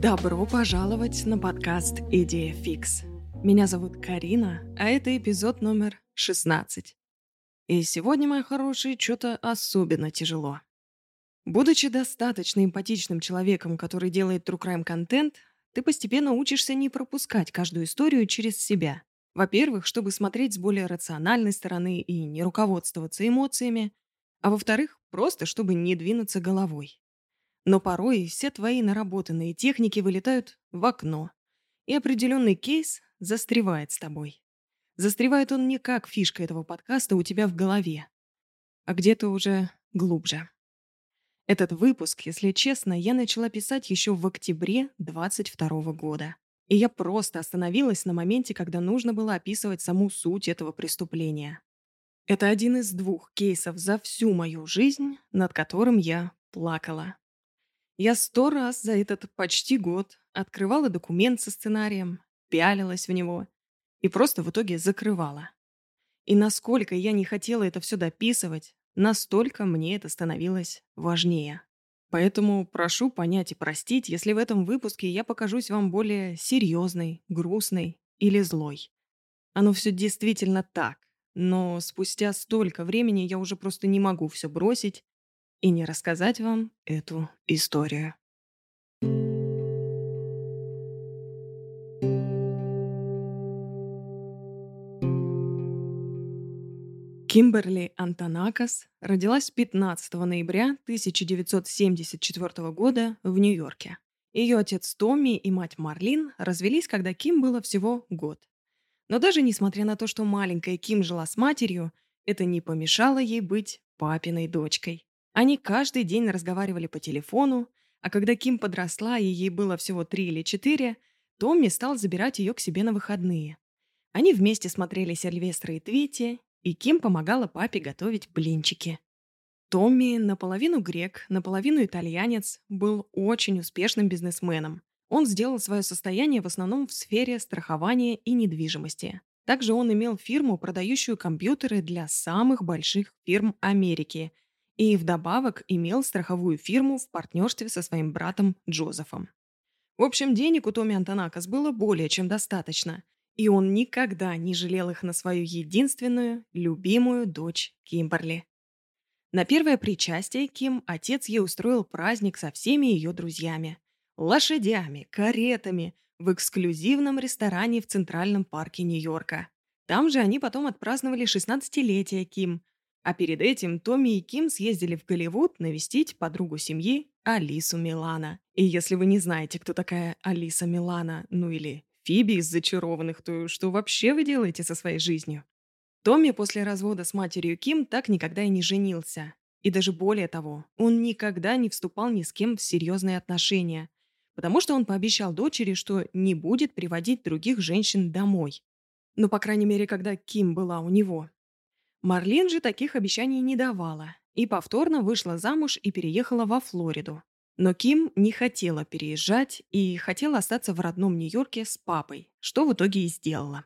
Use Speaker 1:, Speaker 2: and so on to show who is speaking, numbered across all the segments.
Speaker 1: Добро пожаловать на подкаст «Идея фикс». Меня зовут Карина, а это эпизод номер 16. И сегодня, мои хорошие, что-то особенно тяжело. Будучи достаточно эмпатичным человеком, который делает true crime контент, ты постепенно учишься не пропускать каждую историю через себя. Во-первых, чтобы смотреть с более рациональной стороны и не руководствоваться эмоциями, а во-вторых, просто чтобы не двинуться головой. Но порой все твои наработанные техники вылетают в окно, и определенный кейс застревает с тобой. Застревает он не как фишка этого подкаста у тебя в голове, а где-то уже глубже. Этот выпуск, если честно, я начала писать еще в октябре 22 года. И я просто остановилась на моменте, когда нужно было описывать саму суть этого преступления. Это один из двух кейсов за всю мою жизнь, над которым я плакала. Я сто раз за этот почти год открывала документ со сценарием, пялилась в него и просто в итоге закрывала. И насколько я не хотела это все дописывать, настолько мне это становилось важнее. Поэтому прошу понять и простить, если в этом выпуске я покажусь вам более серьезной, грустной или злой. Оно все действительно так, но спустя столько времени я уже просто не могу все бросить и не рассказать вам эту историю. Кимберли Антонакас родилась 15 ноября 1974 года в Нью-Йорке. Ее отец Томми и мать Марлин развелись, когда Ким было всего год. Но даже несмотря на то, что маленькая Ким жила с матерью, это не помешало ей быть папиной дочкой. Они каждый день разговаривали по телефону, а когда Ким подросла и ей было всего три или четыре, Томми стал забирать ее к себе на выходные. Они вместе смотрели Сильвестра и Твити и Ким помогала папе готовить блинчики. Томми, наполовину грек, наполовину итальянец, был очень успешным бизнесменом. Он сделал свое состояние в основном в сфере страхования и недвижимости. Также он имел фирму, продающую компьютеры для самых больших фирм Америки, и вдобавок имел страховую фирму в партнерстве со своим братом Джозефом. В общем, денег у Томми Антонакас было более чем достаточно, и он никогда не жалел их на свою единственную, любимую дочь Кимберли. На первое причастие Ким отец ей устроил праздник со всеми ее друзьями. Лошадями, каретами, в эксклюзивном ресторане в Центральном парке Нью-Йорка. Там же они потом отпраздновали 16-летие Ким. А перед этим Томми и Ким съездили в Голливуд навестить подругу семьи Алису Милана. И если вы не знаете, кто такая Алиса Милана, ну или Фиби из «Зачарованных», то что вообще вы делаете со своей жизнью? Томми после развода с матерью Ким так никогда и не женился. И даже более того, он никогда не вступал ни с кем в серьезные отношения, потому что он пообещал дочери, что не будет приводить других женщин домой. Ну, по крайней мере, когда Ким была у него. Марлин же таких обещаний не давала и повторно вышла замуж и переехала во Флориду. Но Ким не хотела переезжать и хотела остаться в родном Нью-Йорке с папой, что в итоге и сделала.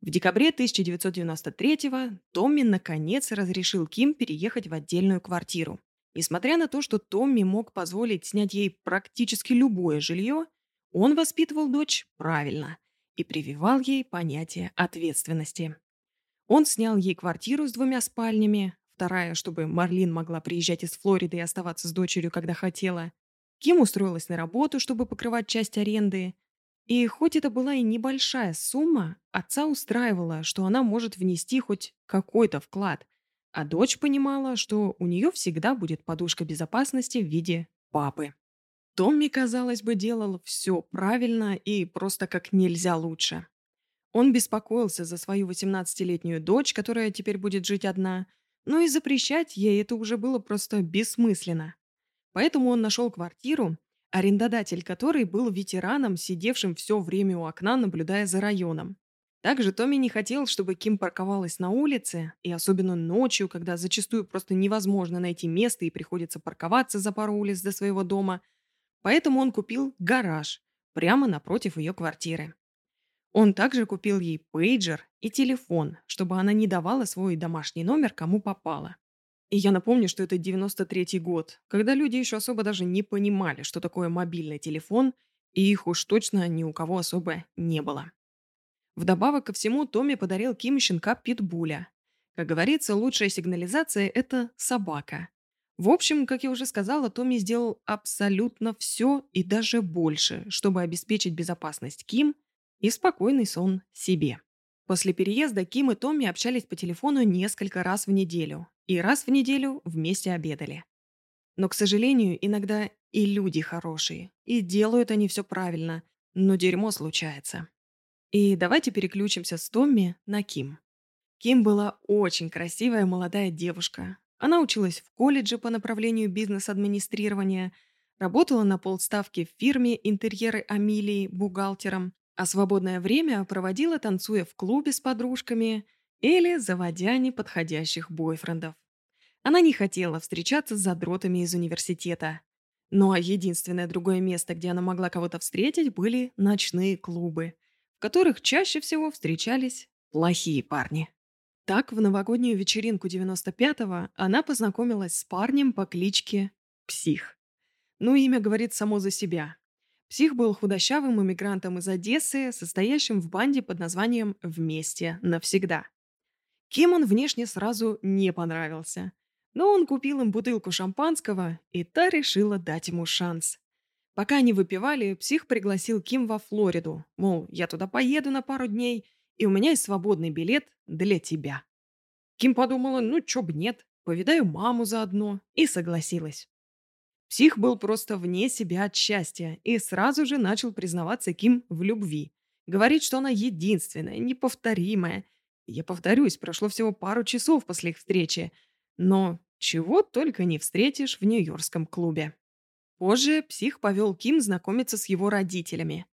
Speaker 1: В декабре 1993-го Томми наконец разрешил Ким переехать в отдельную квартиру. Несмотря на то, что Томми мог позволить снять ей практически любое жилье, он воспитывал дочь правильно и прививал ей понятие ответственности. Он снял ей квартиру с двумя спальнями, вторая, чтобы Марлин могла приезжать из Флориды и оставаться с дочерью, когда хотела, Ким устроилась на работу, чтобы покрывать часть аренды. И хоть это была и небольшая сумма, отца устраивала, что она может внести хоть какой-то вклад, а дочь понимала, что у нее всегда будет подушка безопасности в виде папы. Томми, казалось бы, делал все правильно и просто как нельзя лучше. Он беспокоился за свою 18-летнюю дочь, которая теперь будет жить одна, но и запрещать ей это уже было просто бессмысленно. Поэтому он нашел квартиру, арендодатель которой был ветераном, сидевшим все время у окна, наблюдая за районом. Также Томми не хотел, чтобы Ким парковалась на улице, и особенно ночью, когда зачастую просто невозможно найти место и приходится парковаться за пару улиц до своего дома. Поэтому он купил гараж прямо напротив ее квартиры. Он также купил ей пейджер и телефон, чтобы она не давала свой домашний номер кому попало. И я напомню, что это 93-й год, когда люди еще особо даже не понимали, что такое мобильный телефон, И их уж точно ни у кого особо не было. Вдобавок ко всему, Томми подарил Ким щенка Питбуля. Как говорится, лучшая сигнализация – это собака. В общем, как я уже сказала, Томми сделал абсолютно все и даже больше, чтобы обеспечить безопасность Ким и спокойный сон себе. После переезда Ким и Томми общались по телефону несколько раз в неделю, и раз в неделю вместе обедали. Но, к сожалению, иногда и люди хорошие, и делают они все правильно, но дерьмо случается. И давайте переключимся с Томми на Ким. Ким была очень красивая молодая девушка. Она училась в колледже по направлению бизнес-администрирования, работала на полставки в фирме «Интерьеры Амилии» бухгалтером, а свободное время проводила, танцуя в клубе с подружками или заводя неподходящих бойфрендов. Она не хотела встречаться с задротами из университета. Ну а единственное другое место, где она могла кого-то встретить, были ночные клубы, в которых чаще всего встречались плохие парни. Так, в новогоднюю вечеринку 95-го она познакомилась с парнем по кличке Псих. Ну, имя говорит само за себя. Псих был худощавым иммигрантом из Одессы, состоящим в банде под названием «Вместе навсегда». Кем он внешне сразу не понравился – но он купил им бутылку шампанского, и та решила дать ему шанс. Пока они выпивали, псих пригласил Ким во Флориду. Мол, я туда поеду на пару дней, и у меня есть свободный билет для тебя. Ким подумала, ну чё б нет, повидаю маму заодно, и согласилась. Псих был просто вне себя от счастья и сразу же начал признаваться Ким в любви. Говорит, что она единственная, неповторимая. Я повторюсь, прошло всего пару часов после их встречи, но чего только не встретишь в Нью-Йоркском клубе. Позже псих повел Ким знакомиться с его родителями.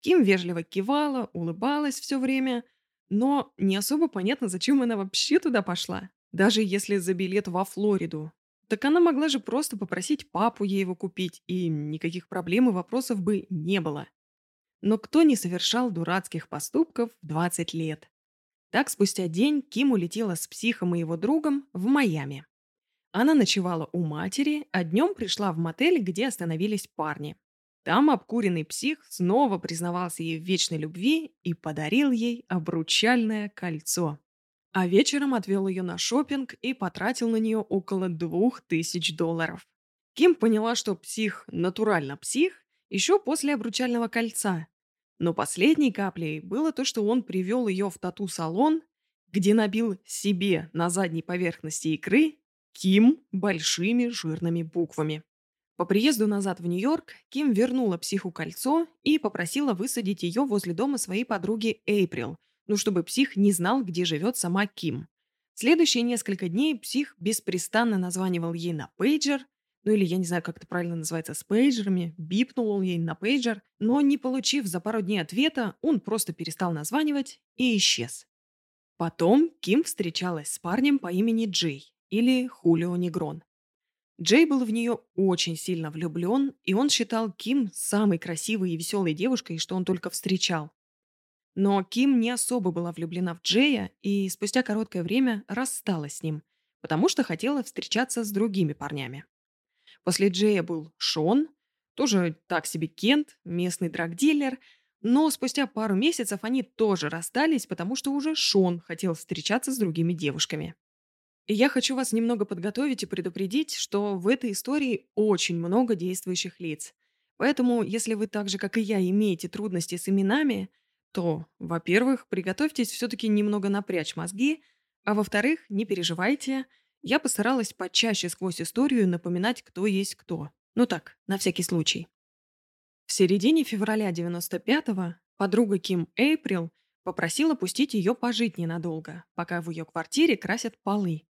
Speaker 1: Ким вежливо кивала, улыбалась все время, но не особо понятно, зачем она вообще туда пошла. Даже если за билет во Флориду. Так она могла же просто попросить папу ей его купить, и никаких проблем и вопросов бы не было. Но кто не совершал дурацких поступков в 20 лет? Так, спустя день Ким улетела с психом и его другом в Майами. Она ночевала у матери, а днем пришла в мотель, где остановились парни. Там обкуренный псих снова признавался ей в вечной любви и подарил ей обручальное кольцо. А вечером отвел ее на шопинг и потратил на нее около двух тысяч долларов. Ким поняла, что псих натурально псих еще после обручального кольца, но последней каплей было то, что он привел ее в тату-салон, где набил себе на задней поверхности икры Ким большими жирными буквами. По приезду назад в Нью-Йорк Ким вернула психу кольцо и попросила высадить ее возле дома своей подруги Эйприл, ну чтобы псих не знал, где живет сама Ким. Следующие несколько дней псих беспрестанно названивал ей на пейджер, ну или я не знаю, как это правильно называется, с пейджерами, бипнул он ей на пейджер, но не получив за пару дней ответа, он просто перестал названивать и исчез. Потом Ким встречалась с парнем по имени Джей, или Хулио Негрон. Джей был в нее очень сильно влюблен, и он считал Ким самой красивой и веселой девушкой, что он только встречал. Но Ким не особо была влюблена в Джея и спустя короткое время рассталась с ним, потому что хотела встречаться с другими парнями. После Джея был Шон, тоже так себе Кент, местный драгдилер, но спустя пару месяцев они тоже расстались, потому что уже Шон хотел встречаться с другими девушками. И я хочу вас немного подготовить и предупредить, что в этой истории очень много действующих лиц. Поэтому, если вы так же, как и я, имеете трудности с именами, то, во-первых, приготовьтесь все-таки немного напрячь мозги, а во-вторых, не переживайте – я постаралась почаще сквозь историю напоминать, кто есть кто. Ну так, на всякий случай. В середине февраля 95-го подруга Ким Эйприл попросила пустить ее пожить ненадолго, пока в ее квартире красят полы.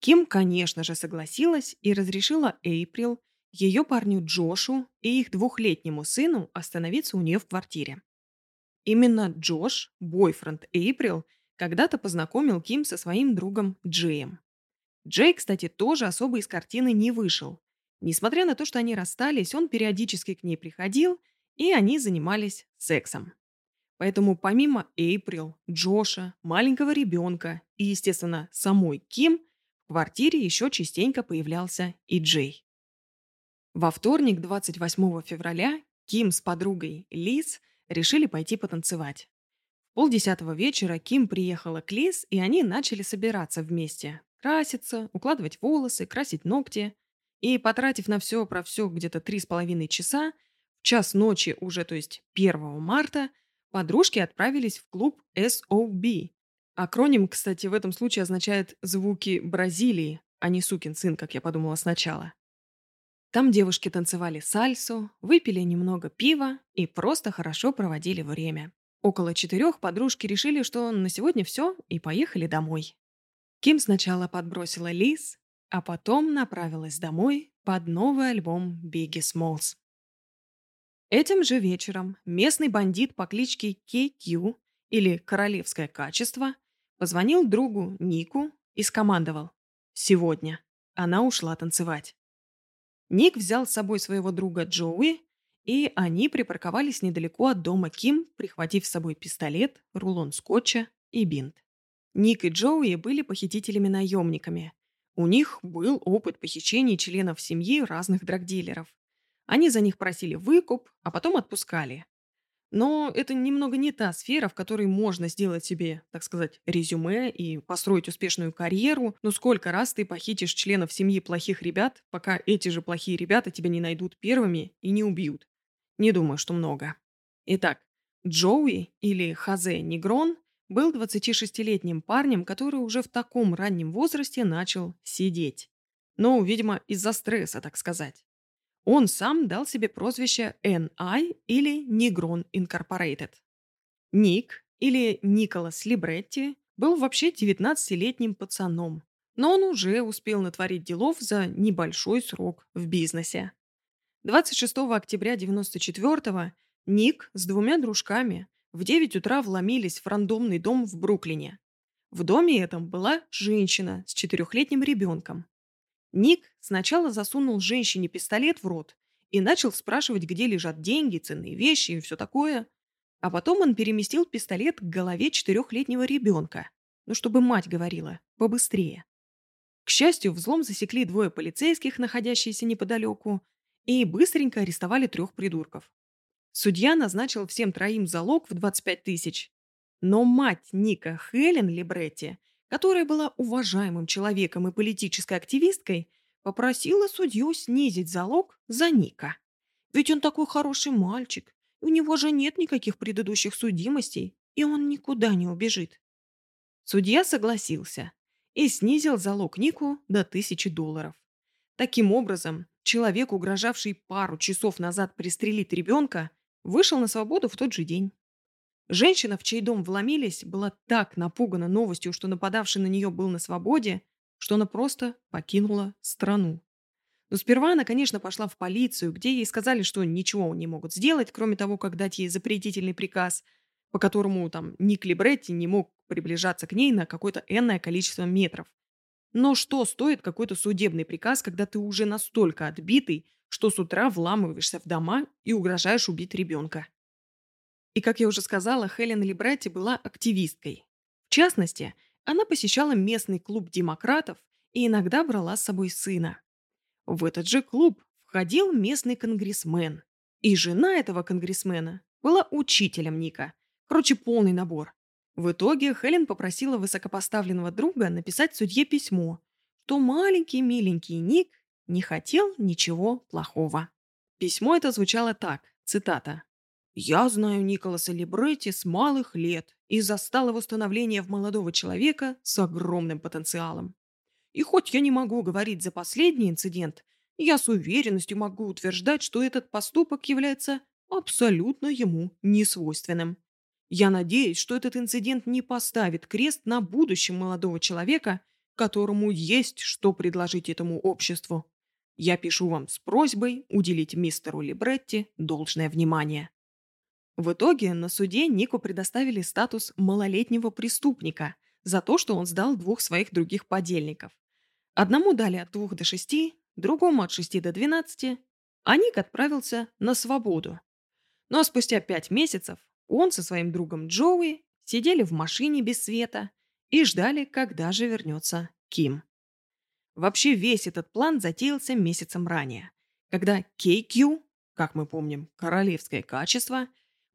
Speaker 1: Ким, конечно же, согласилась и разрешила Эйприл, ее парню Джошу и их двухлетнему сыну остановиться у нее в квартире. Именно Джош, бойфренд Эйприл, когда-то познакомил Ким со своим другом Джеем. Джей, кстати, тоже особо из картины не вышел. Несмотря на то, что они расстались, он периодически к ней приходил, и они занимались сексом. Поэтому помимо Эйприл, Джоша, маленького ребенка и, естественно, самой Ким, в квартире еще частенько появлялся и Джей. Во вторник, 28 февраля, Ким с подругой Лиз решили пойти потанцевать. В полдесятого вечера Ким приехала к Лиз, и они начали собираться вместе. Краситься, укладывать волосы, красить ногти. И, потратив на все про все где-то три с половиной часа, в час ночи уже, то есть 1 марта, подружки отправились в клуб SOB. Акроним, кстати, в этом случае означает «звуки Бразилии», а не «сукин сын», как я подумала сначала. Там девушки танцевали сальсу, выпили немного пива и просто хорошо проводили время. Около четырех подружки решили, что на сегодня все, и поехали домой. Ким сначала подбросила Лиз, а потом направилась домой под новый альбом Biggie Smalls. Этим же вечером местный бандит по кличке KQ, или Королевское качество, позвонил другу Нику и скомандовал «Сегодня». Она ушла танцевать. Ник взял с собой своего друга Джоуи, и они припарковались недалеко от дома Ким, прихватив с собой пистолет, рулон скотча и бинт. Ник и Джоуи были похитителями-наемниками. У них был опыт похищений членов семьи разных драгдилеров. Они за них просили выкуп, а потом отпускали. Но это немного не та сфера, в которой можно сделать себе, так сказать, резюме и построить успешную карьеру. Но сколько раз ты похитишь членов семьи плохих ребят, пока эти же плохие ребята тебя не найдут первыми и не убьют? Не думаю, что много. Итак, Джоуи или Хазе Негрон был 26-летним парнем, который уже в таком раннем возрасте начал сидеть. Ну, видимо, из-за стресса, так сказать. Он сам дал себе прозвище NI или Negron Incorporated. Ник или Николас Либретти был вообще 19-летним пацаном, но он уже успел натворить делов за небольшой срок в бизнесе. 26 октября 1994 Ник с двумя дружками в 9 утра вломились в рандомный дом в Бруклине. В доме этом была женщина с четырехлетним ребенком. Ник сначала засунул женщине пистолет в рот и начал спрашивать, где лежат деньги, ценные вещи и все такое. А потом он переместил пистолет к голове четырехлетнего ребенка. Ну, чтобы мать говорила, побыстрее. К счастью, взлом засекли двое полицейских, находящиеся неподалеку, и быстренько арестовали трех придурков. Судья назначил всем троим залог в 25 тысяч. Но мать Ника Хелен Либретти которая была уважаемым человеком и политической активисткой, попросила судью снизить залог за Ника. Ведь он такой хороший мальчик, у него же нет никаких предыдущих судимостей, и он никуда не убежит. Судья согласился и снизил залог Нику до тысячи долларов. Таким образом, человек, угрожавший пару часов назад пристрелить ребенка, вышел на свободу в тот же день. Женщина, в чей дом вломились, была так напугана новостью, что нападавший на нее был на свободе, что она просто покинула страну. Но сперва она, конечно, пошла в полицию, где ей сказали, что ничего не могут сделать, кроме того, как дать ей запретительный приказ, по которому там Ник Либретти не мог приближаться к ней на какое-то энное количество метров. Но что стоит какой-то судебный приказ, когда ты уже настолько отбитый, что с утра вламываешься в дома и угрожаешь убить ребенка? И, как я уже сказала, Хелен Либрати была активисткой. В частности, она посещала местный клуб демократов и иногда брала с собой сына. В этот же клуб входил местный конгрессмен. И жена этого конгрессмена была учителем Ника. Короче, полный набор. В итоге Хелен попросила высокопоставленного друга написать судье письмо, что маленький миленький Ник не хотел ничего плохого. Письмо это звучало так, цитата. Я знаю Николаса Либретти с малых лет и застал его становление в молодого человека с огромным потенциалом. И хоть я не могу говорить за последний инцидент, я с уверенностью могу утверждать, что этот поступок является абсолютно ему несвойственным. Я надеюсь, что этот инцидент не поставит крест на будущем молодого человека, которому есть что предложить этому обществу. Я пишу вам с просьбой уделить мистеру Либретти должное внимание. В итоге на суде Нику предоставили статус малолетнего преступника за то, что он сдал двух своих других подельников. Одному дали от двух до шести, другому от шести до двенадцати, а Ник отправился на свободу. Но спустя пять месяцев он со своим другом Джоуи сидели в машине без света и ждали, когда же вернется Ким. Вообще весь этот план затеялся месяцем ранее, когда KQ как мы помним, королевское качество,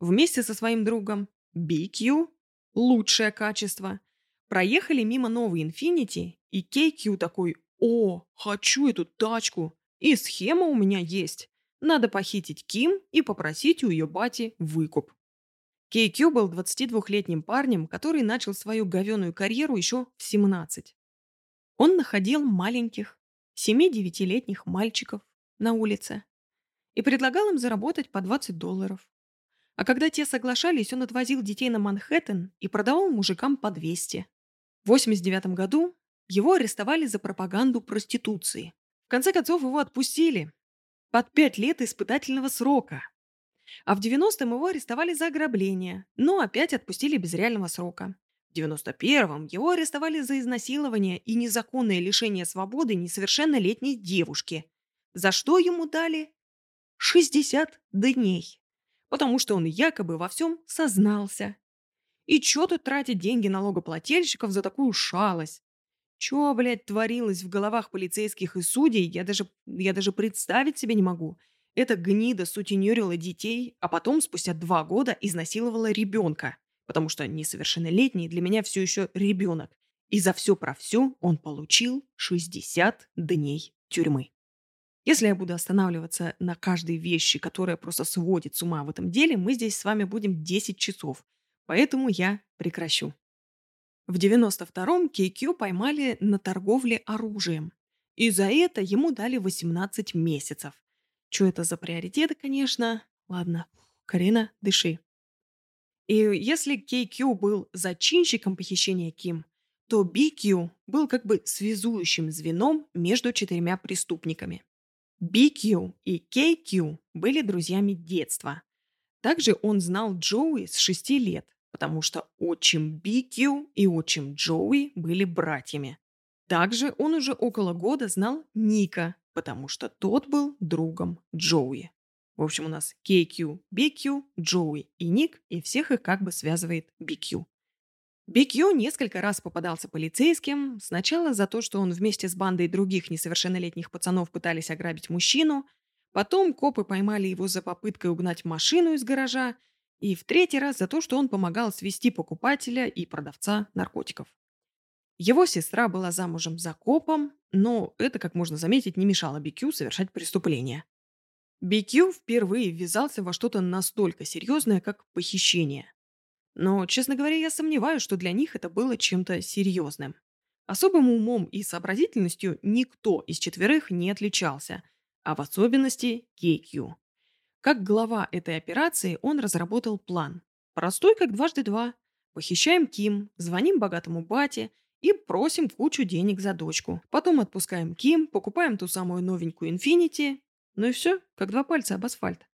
Speaker 1: вместе со своим другом BQ, лучшее качество, проехали мимо новой Infinity, и KQ такой «О, хочу эту тачку, и схема у меня есть. Надо похитить Ким и попросить у ее бати выкуп». KQ был 22-летним парнем, который начал свою говеную карьеру еще в 17. Он находил маленьких, 7-9-летних мальчиков на улице и предлагал им заработать по 20 долларов. А когда те соглашались, он отвозил детей на Манхэттен и продавал мужикам по 200. В 89 году его арестовали за пропаганду проституции. В конце концов, его отпустили. Под 5 лет испытательного срока. А в 90-м его арестовали за ограбление, но опять отпустили без реального срока. В 91-м его арестовали за изнасилование и незаконное лишение свободы несовершеннолетней девушки, за что ему дали 60 дней, потому что он якобы во всем сознался. И чё тут тратить деньги налогоплательщиков за такую шалость? Чё, блядь, творилось в головах полицейских и судей, я даже, я даже представить себе не могу. Эта гнида сутенерила детей, а потом, спустя два года, изнасиловала ребенка, потому что несовершеннолетний для меня все еще ребенок. И за все про все он получил 60 дней тюрьмы. Если я буду останавливаться на каждой вещи, которая просто сводит с ума в этом деле, мы здесь с вами будем 10 часов. Поэтому я прекращу. В 92-м KQ поймали на торговле оружием. И за это ему дали 18 месяцев. Что это за приоритеты, конечно? Ладно, Карина, дыши. И если KQ был зачинщиком похищения Ким, то BQ был как бы связующим звеном между четырьмя преступниками. BQ и KQ были друзьями детства. Также он знал Джоуи с 6 лет, потому что отчим BQ и отчим Джоуи были братьями. Также он уже около года знал Ника, потому что тот был другом Джоуи. В общем, у нас KQ, BQ, Джоуи и Ник, и всех их как бы связывает BQ. BQ несколько раз попадался полицейским. Сначала за то, что он вместе с бандой других несовершеннолетних пацанов пытались ограбить мужчину. Потом копы поймали его за попыткой угнать машину из гаража. И в третий раз за то, что он помогал свести покупателя и продавца наркотиков. Его сестра была замужем за копом, но это, как можно заметить, не мешало BQ совершать преступление. BQ впервые ввязался во что-то настолько серьезное, как похищение. Но, честно говоря, я сомневаюсь, что для них это было чем-то серьезным. Особым умом и сообразительностью никто из четверых не отличался, а в особенности KQ. Как глава этой операции он разработал план. Простой, как дважды два. Похищаем Ким, звоним богатому бате и просим кучу денег за дочку. Потом отпускаем Ким, покупаем ту самую новенькую Infinity. Ну и все, как два пальца об асфальт.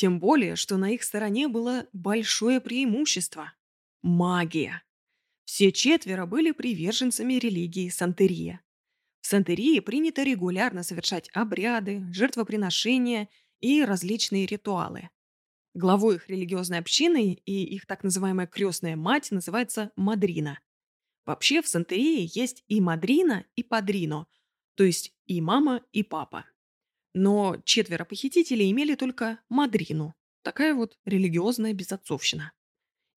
Speaker 1: Тем более, что на их стороне было большое преимущество – магия. Все четверо были приверженцами религии Сантерия. В Сантерии принято регулярно совершать обряды, жертвоприношения и различные ритуалы. Главой их религиозной общины и их так называемая крестная мать называется Мадрина. Вообще в Сантерии есть и Мадрина, и Падрино, то есть и мама, и папа. Но четверо похитителей имели только Мадрину. Такая вот религиозная безотцовщина.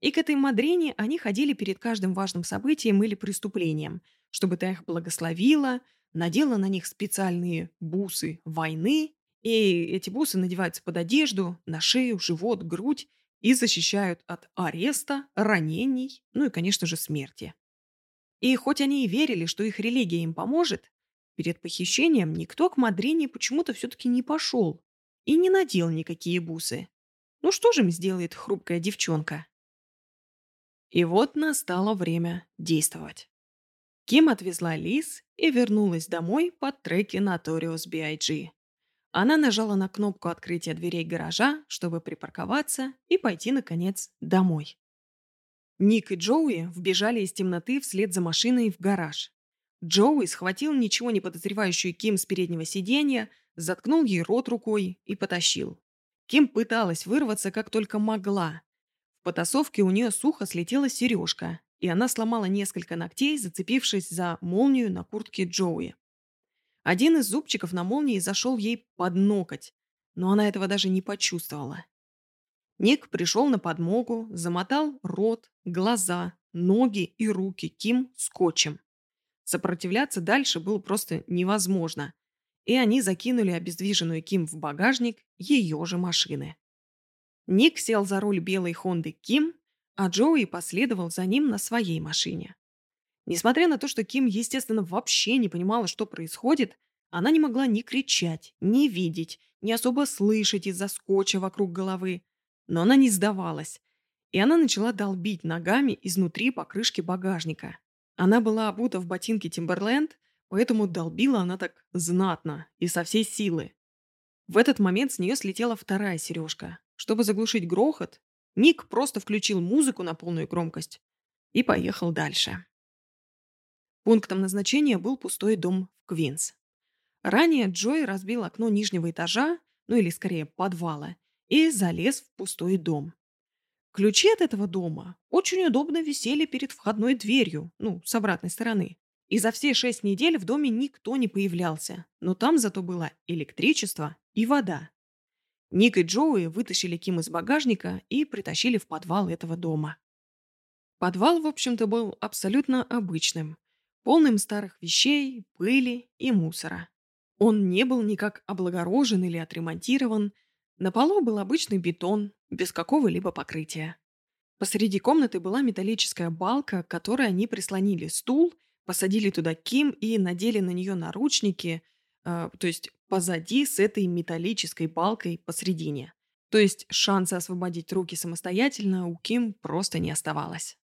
Speaker 1: И к этой Мадрине они ходили перед каждым важным событием или преступлением, чтобы та их благословила, надела на них специальные бусы войны, и эти бусы надеваются под одежду, на шею, живот, грудь и защищают от ареста, ранений, ну и, конечно же, смерти. И хоть они и верили, что их религия им поможет, Перед похищением никто к Мадрине почему-то все-таки не пошел и не надел никакие бусы. Ну что же им сделает хрупкая девчонка? И вот настало время действовать. Ким отвезла Лиз и вернулась домой под треки Notorious B.I.G. Она нажала на кнопку открытия дверей гаража, чтобы припарковаться и пойти, наконец, домой. Ник и Джоуи вбежали из темноты вслед за машиной в гараж. Джоуи схватил ничего не подозревающую Ким с переднего сиденья, заткнул ей рот рукой и потащил. Ким пыталась вырваться как только могла. В потасовке у нее сухо слетела сережка, и она сломала несколько ногтей, зацепившись за молнию на куртке Джоуи. Один из зубчиков на молнии зашел ей под ноготь. но она этого даже не почувствовала. Ник пришел на подмогу, замотал рот, глаза, ноги и руки Ким скотчем. Сопротивляться дальше было просто невозможно, и они закинули обездвиженную Ким в багажник ее же машины. Ник сел за руль белой Хонды Ким, а Джоуи последовал за ним на своей машине. Несмотря на то, что Ким, естественно, вообще не понимала, что происходит, она не могла ни кричать, ни видеть, ни особо слышать из-за скотча вокруг головы. Но она не сдавалась, и она начала долбить ногами изнутри покрышки багажника. Она была обута в ботинки Тимберленд, поэтому долбила она так знатно и со всей силы. В этот момент с нее слетела вторая сережка. Чтобы заглушить грохот, Ник просто включил музыку на полную громкость и поехал дальше. Пунктом назначения был пустой дом в Квинс. Ранее Джой разбил окно нижнего этажа, ну или скорее подвала, и залез в пустой дом. Ключи от этого дома очень удобно висели перед входной дверью, ну, с обратной стороны. И за все шесть недель в доме никто не появлялся, но там зато было электричество и вода. Ник и Джоуи вытащили Ким из багажника и притащили в подвал этого дома. Подвал, в общем-то, был абсолютно обычным, полным старых вещей, пыли и мусора. Он не был никак облагорожен или отремонтирован. На полу был обычный бетон, без какого-либо покрытия. Посреди комнаты была металлическая балка, к которой они прислонили стул, посадили туда Ким и надели на нее наручники, э, то есть позади с этой металлической балкой посредине. То есть шанса освободить руки самостоятельно у Ким просто не оставалось.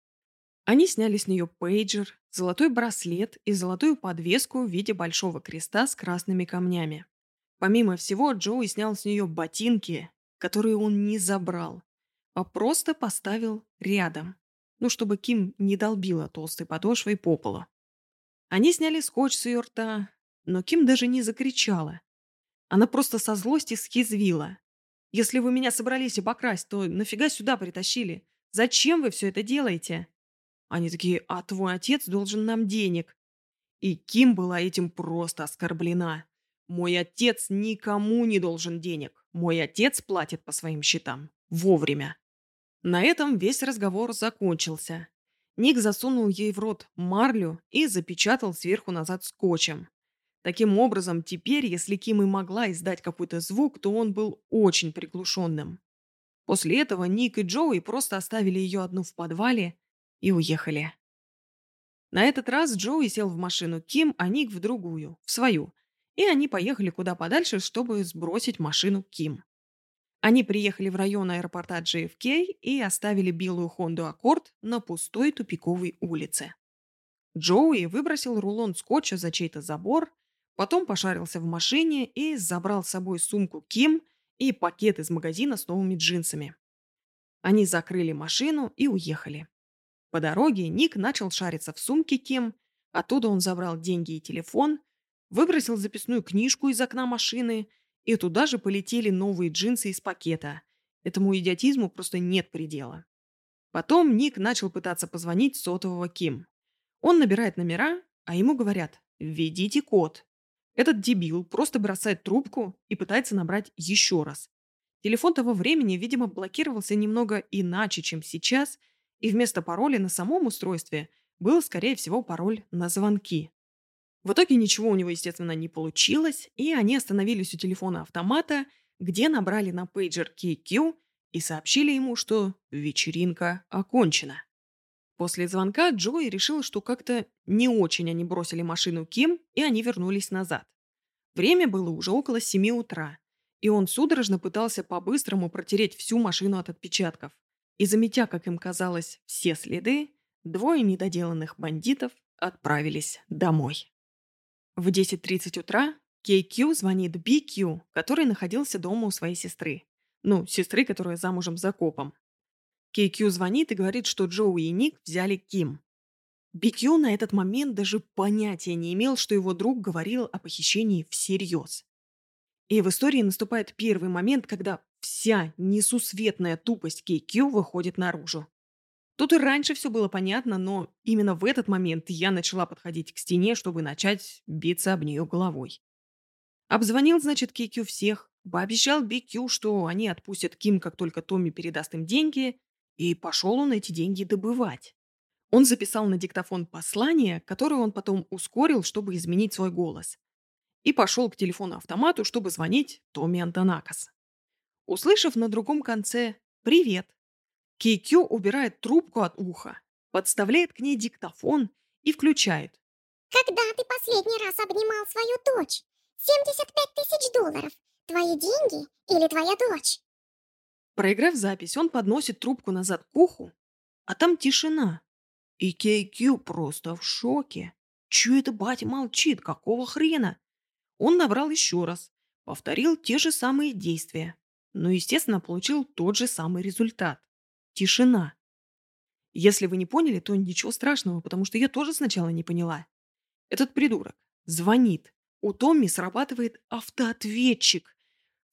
Speaker 1: Они сняли с нее пейджер, золотой браслет и золотую подвеску в виде большого креста с красными камнями. Помимо всего, Джоуи снял с нее ботинки, которые он не забрал, а просто поставил рядом, ну, чтобы Ким не долбила толстой подошвой по полу. Они сняли скотч с ее рта, но Ким даже не закричала. Она просто со злости схизвила. «Если вы меня собрались обокрасть, то нафига сюда притащили? Зачем вы все это делаете?» Они такие, а твой отец должен нам денег. И Ким была этим просто оскорблена. Мой отец никому не должен денег. Мой отец платит по своим счетам. Вовремя. На этом весь разговор закончился. Ник засунул ей в рот марлю и запечатал сверху назад скотчем. Таким образом, теперь, если Ким и могла издать какой-то звук, то он был очень приглушенным. После этого Ник и Джоуи просто оставили ее одну в подвале и уехали. На этот раз Джоуи сел в машину Ким, а Ник в другую, в свою. И они поехали куда подальше, чтобы сбросить машину Ким. Они приехали в район аэропорта JFK и оставили белую Хонду Аккорд на пустой тупиковой улице. Джоуи выбросил рулон скотча за чей-то забор, потом пошарился в машине и забрал с собой сумку Ким и пакет из магазина с новыми джинсами. Они закрыли машину и уехали. По дороге Ник начал шариться в сумке Ким, оттуда он забрал деньги и телефон, выбросил записную книжку из окна машины, и туда же полетели новые джинсы из пакета. Этому идиотизму просто нет предела. Потом Ник начал пытаться позвонить сотового Ким. Он набирает номера, а ему говорят «Введите код». Этот дебил просто бросает трубку и пытается набрать еще раз. Телефон того времени, видимо, блокировался немного иначе, чем сейчас, и вместо пароля на самом устройстве был, скорее всего, пароль на звонки. В итоге ничего у него, естественно, не получилось, и они остановились у телефона автомата, где набрали на пейджер KQ и сообщили ему, что вечеринка окончена. После звонка Джои решил, что как-то не очень они бросили машину Ким, и они вернулись назад. Время было уже около 7 утра, и он судорожно пытался по-быстрому протереть всю машину от отпечатков. И заметя, как им казалось, все следы, двое недоделанных бандитов отправились домой. В 10.30 утра KQ звонит BQ, который находился дома у своей сестры. Ну, сестры, которая замужем за копом. KQ звонит и говорит, что Джоуи и Ник взяли Ким. BQ на этот момент даже понятия не имел, что его друг говорил о похищении всерьез. И в истории наступает первый момент, когда вся несусветная тупость KQ выходит наружу. Тут и раньше все было понятно, но именно в этот момент я начала подходить к стене, чтобы начать биться об нее головой. Обзвонил, значит, KQ всех, Пообещал BQ, что они отпустят Ким, как только Томми передаст им деньги, и пошел он эти деньги добывать. Он записал на диктофон послание, которое он потом ускорил, чтобы изменить свой голос. И пошел к телефону-автомату, чтобы звонить Томми Антонакас. Услышав на другом конце «Привет», Кейкю убирает трубку от уха, подставляет к ней диктофон и включает.
Speaker 2: «Когда ты последний раз обнимал свою дочь? 75 тысяч долларов. Твои деньги или твоя дочь?»
Speaker 1: Проиграв запись, он подносит трубку назад к уху, а там тишина. И Кейкью просто в шоке. Чё это батя молчит? Какого хрена? Он набрал еще раз, повторил те же самые действия, но, естественно, получил тот же самый результат. Тишина. Если вы не поняли, то ничего страшного, потому что я тоже сначала не поняла. Этот придурок звонит. У Томми срабатывает автоответчик,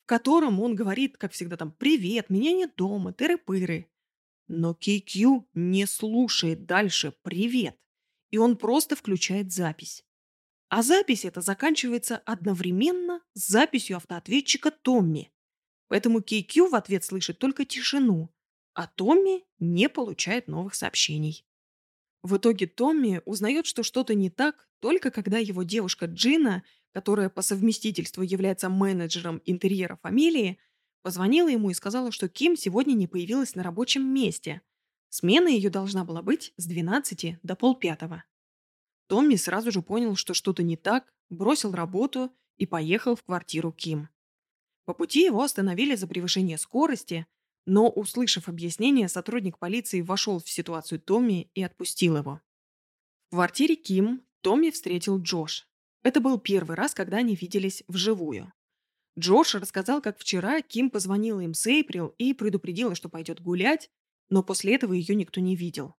Speaker 1: в котором он говорит, как всегда, там «Привет, меня нет дома, тыры-пыры». Но Кей-Кью не слушает дальше «Привет», и он просто включает запись. А запись эта заканчивается одновременно с записью автоответчика Томми. Поэтому Кей-Кью в ответ слышит только тишину, а Томми не получает новых сообщений. В итоге Томми узнает, что что-то не так, только когда его девушка Джина которая по совместительству является менеджером интерьера фамилии, позвонила ему и сказала, что Ким сегодня не появилась на рабочем месте. Смена ее должна была быть с 12 до полпятого. Томми сразу же понял, что что-то не так, бросил работу и поехал в квартиру Ким. По пути его остановили за превышение скорости, но, услышав объяснение, сотрудник полиции вошел в ситуацию Томми и отпустил его. В квартире Ким Томми встретил Джош, это был первый раз, когда они виделись вживую. Джош рассказал, как вчера Ким позвонила им с Эйприл и предупредила, что пойдет гулять, но после этого ее никто не видел.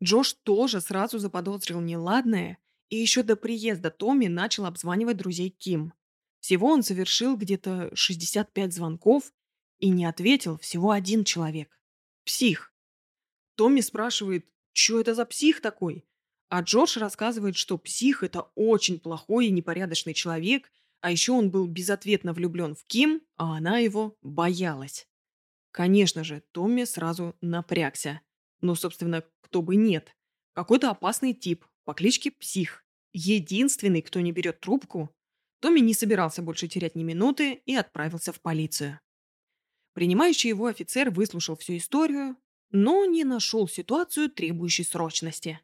Speaker 1: Джош тоже сразу заподозрил неладное и еще до приезда Томми начал обзванивать друзей Ким. Всего он совершил где-то 65 звонков и не ответил всего один человек. Псих. Томми спрашивает, что это за псих такой? А Джордж рассказывает, что псих – это очень плохой и непорядочный человек, а еще он был безответно влюблен в Ким, а она его боялась. Конечно же, Томми сразу напрягся. Ну, собственно, кто бы нет. Какой-то опасный тип по кличке Псих. Единственный, кто не берет трубку. Томми не собирался больше терять ни минуты и отправился в полицию. Принимающий его офицер выслушал всю историю, но не нашел ситуацию, требующей срочности.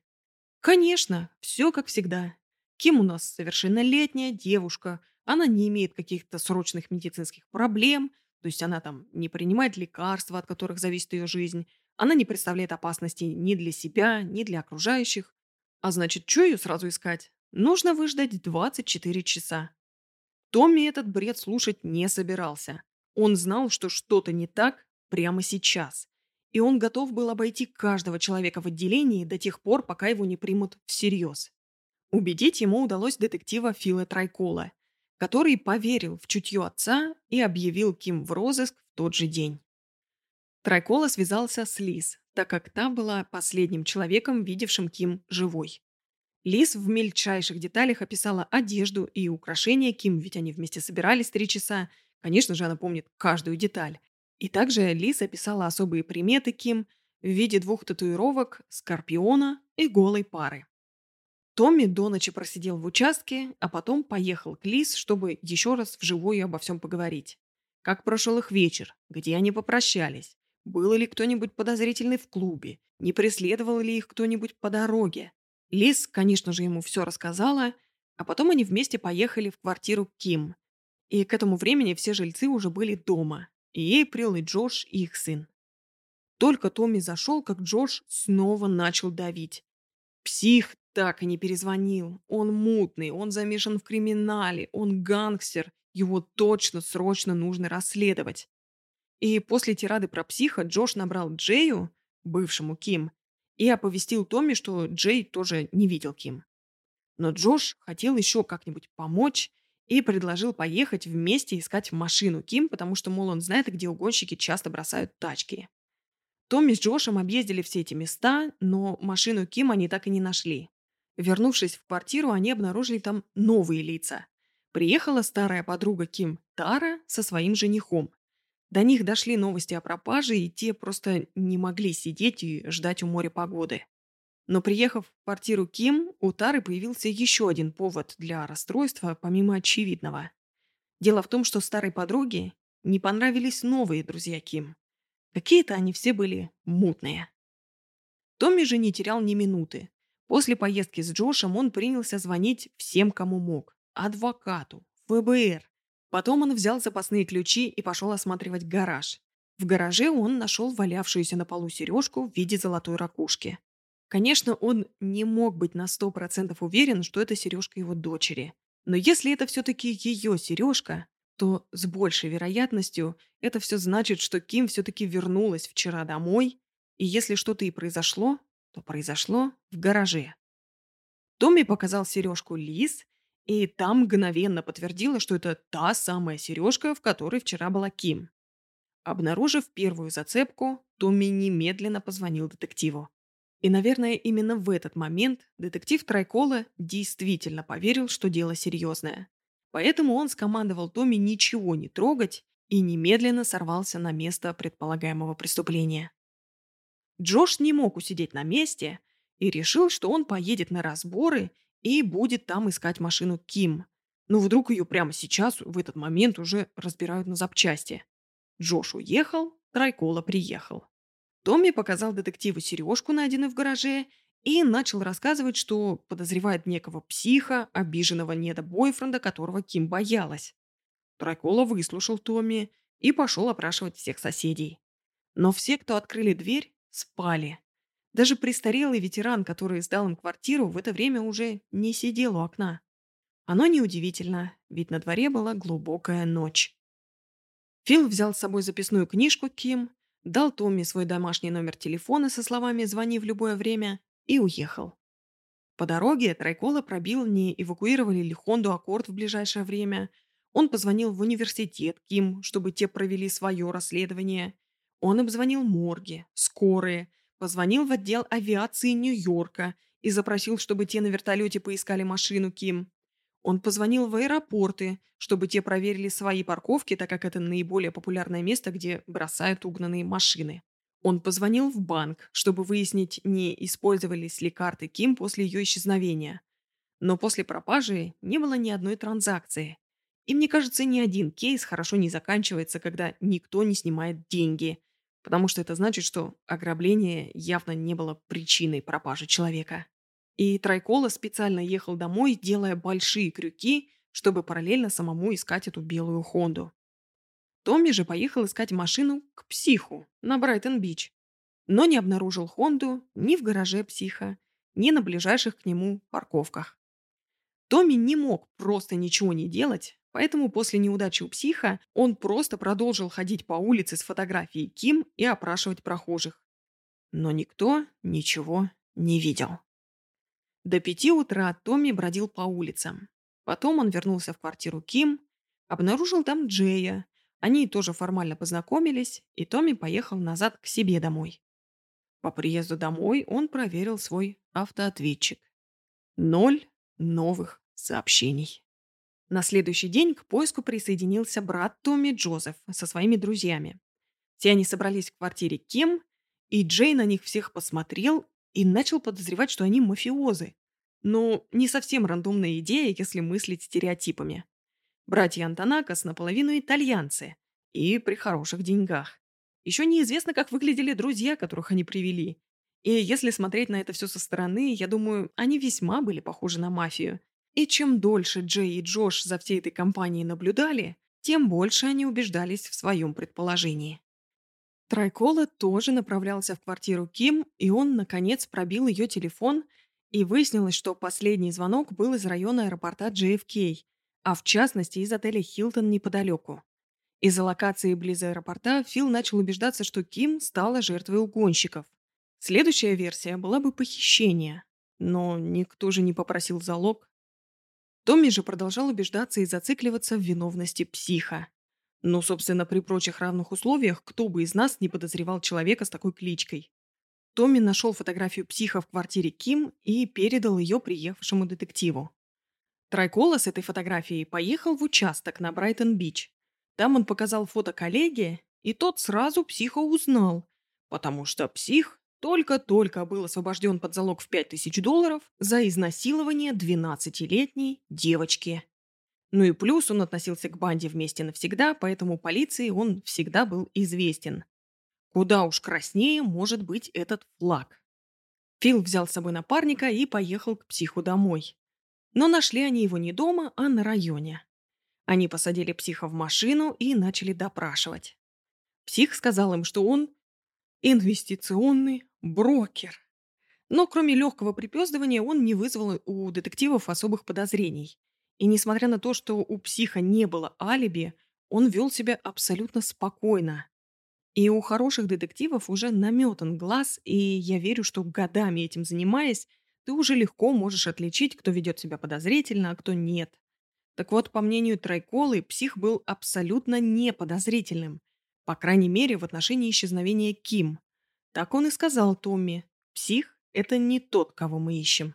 Speaker 1: Конечно, все как всегда. Ким у нас совершеннолетняя девушка, она не имеет каких-то срочных медицинских проблем, то есть она там не принимает лекарства, от которых зависит ее жизнь, она не представляет опасности ни для себя, ни для окружающих. А значит, что ее сразу искать? Нужно выждать 24 часа. Томми этот бред слушать не собирался. Он знал, что что-то не так прямо сейчас и он готов был обойти каждого человека в отделении до тех пор, пока его не примут всерьез. Убедить ему удалось детектива Фила Трайкола, который поверил в чутье отца и объявил Ким в розыск в тот же день. Трайкола связался с Лиз, так как та была последним человеком, видевшим Ким живой. Лиз в мельчайших деталях описала одежду и украшения Ким, ведь они вместе собирались три часа. Конечно же, она помнит каждую деталь. И также Лиз описала особые приметы Ким в виде двух татуировок, скорпиона и голой пары. Томми до ночи просидел в участке, а потом поехал к Лиз, чтобы еще раз вживую обо всем поговорить. Как прошел их вечер, где они попрощались, был ли кто-нибудь подозрительный в клубе, не преследовал ли их кто-нибудь по дороге. Лиз, конечно же, ему все рассказала, а потом они вместе поехали в квартиру Ким. И к этому времени все жильцы уже были дома, и Эйприл, и Джош, и их сын. Только Томми зашел, как Джош снова начал давить. Псих так и не перезвонил. Он мутный, он замешан в криминале, он гангстер. Его точно срочно нужно расследовать. И после тирады про психа Джош набрал Джею, бывшему Ким, и оповестил Томми, что Джей тоже не видел Ким. Но Джош хотел еще как-нибудь помочь и предложил поехать вместе искать машину Ким, потому что, мол, он знает, где угонщики часто бросают тачки. Томми с Джошем объездили все эти места, но машину Ким они так и не нашли. Вернувшись в квартиру, они обнаружили там новые лица. Приехала старая подруга Ким Тара со своим женихом. До них дошли новости о пропаже, и те просто не могли сидеть и ждать у моря погоды. Но приехав в квартиру Ким, у Тары появился еще один повод для расстройства, помимо очевидного. Дело в том, что старой подруге не понравились новые друзья Ким. Какие-то они все были мутные. Томми же не терял ни минуты. После поездки с Джошем он принялся звонить всем, кому мог. Адвокату, ФБР. Потом он взял запасные ключи и пошел осматривать гараж. В гараже он нашел валявшуюся на полу сережку в виде золотой ракушки. Конечно, он не мог быть на сто процентов уверен, что это сережка его дочери. Но если это все-таки ее сережка, то с большей вероятностью это все значит, что Ким все-таки вернулась вчера домой, и если что-то и произошло, то произошло в гараже. Томми показал сережку Лиз, и там мгновенно подтвердила, что это та самая сережка, в которой вчера была Ким. Обнаружив первую зацепку, Томми немедленно позвонил детективу. И, наверное, именно в этот момент детектив Трайкола действительно поверил, что дело серьезное. Поэтому он скомандовал Томми ничего не трогать и немедленно сорвался на место предполагаемого преступления. Джош не мог усидеть на месте и решил, что он поедет на разборы и будет там искать машину Ким. Но вдруг ее прямо сейчас, в этот момент, уже разбирают на запчасти. Джош уехал, Трайкола приехал. Томми показал детективу сережку, найденную в гараже, и начал рассказывать, что подозревает некого психа, обиженного недо-бойфренда, которого Ким боялась. Трайкола выслушал Томми и пошел опрашивать всех соседей. Но все, кто открыли дверь, спали. Даже престарелый ветеран, который сдал им квартиру, в это время уже не сидел у окна. Оно неудивительно, ведь на дворе была глубокая ночь. Фил взял с собой записную книжку Ким дал Томми свой домашний номер телефона со словами «звони в любое время» и уехал. По дороге Трайкола пробил, не эвакуировали ли Хонду Аккорд в ближайшее время. Он позвонил в университет Ким, чтобы те провели свое расследование. Он обзвонил морги, скорые, позвонил в отдел авиации Нью-Йорка и запросил, чтобы те на вертолете поискали машину Ким. Он позвонил в аэропорты, чтобы те проверили свои парковки, так как это наиболее популярное место, где бросают угнанные машины. Он позвонил в банк, чтобы выяснить, не использовались ли карты Ким после ее исчезновения. Но после пропажи не было ни одной транзакции. И мне кажется, ни один кейс хорошо не заканчивается, когда никто не снимает деньги, потому что это значит, что ограбление явно не было причиной пропажи человека. И Трайкола специально ехал домой, делая большие крюки, чтобы параллельно самому искать эту белую Хонду. Томми же поехал искать машину к психу на Брайтон-Бич, но не обнаружил Хонду ни в гараже психа, ни на ближайших к нему парковках. Томми не мог просто ничего не делать, поэтому после неудачи у психа он просто продолжил ходить по улице с фотографией Ким и опрашивать прохожих. Но никто ничего не видел. До пяти утра Томми бродил по улицам. Потом он вернулся в квартиру Ким, обнаружил там Джея. Они тоже формально познакомились, и Томми поехал назад к себе домой. По приезду домой он проверил свой автоответчик. Ноль новых сообщений. На следующий день к поиску присоединился брат Томми Джозеф со своими друзьями. Все они собрались в квартире Ким, и Джей на них всех посмотрел и начал подозревать, что они мафиозы. Ну, не совсем рандомная идея, если мыслить стереотипами. Братья Антонакас наполовину итальянцы и при хороших деньгах. Еще неизвестно, как выглядели друзья, которых они привели. И если смотреть на это все со стороны, я думаю, они весьма были похожи на мафию. И чем дольше Джей и Джош за всей этой компанией наблюдали, тем больше они убеждались в своем предположении. Трайкола тоже направлялся в квартиру Ким, и он, наконец, пробил ее телефон, и выяснилось, что последний звонок был из района аэропорта JFK, а в частности из отеля «Хилтон» неподалеку. Из-за локации близ аэропорта Фил начал убеждаться, что Ким стала жертвой угонщиков. Следующая версия была бы похищение, но никто же не попросил залог. Томми же продолжал убеждаться и зацикливаться в виновности психа. Ну, собственно, при прочих равных условиях, кто бы из нас не подозревал человека с такой кличкой. Томми нашел фотографию психа в квартире Ким и передал ее приехавшему детективу. Трайкола с этой фотографией поехал в участок на Брайтон-Бич. Там он показал фото коллеге, и тот сразу психа узнал, потому что псих только-только был освобожден под залог в 5000 долларов за изнасилование 12-летней девочки. Ну и плюс он относился к банде вместе навсегда, поэтому полиции он всегда был известен. Куда уж краснее может быть этот флаг. Фил взял с собой напарника и поехал к психу домой. Но нашли они его не дома, а на районе. Они посадили психа в машину и начали допрашивать. Псих сказал им, что он инвестиционный брокер. Но кроме легкого припездывания он не вызвал у детективов особых подозрений. И несмотря на то, что у психа не было алиби, он вел себя абсолютно спокойно. И у хороших детективов уже наметан глаз, и я верю, что годами этим занимаясь, ты уже легко можешь отличить, кто ведет себя подозрительно, а кто нет. Так вот, по мнению Трайколы, псих был абсолютно неподозрительным. По крайней мере, в отношении исчезновения Ким. Так он и сказал Томми. Псих – это не тот, кого мы ищем.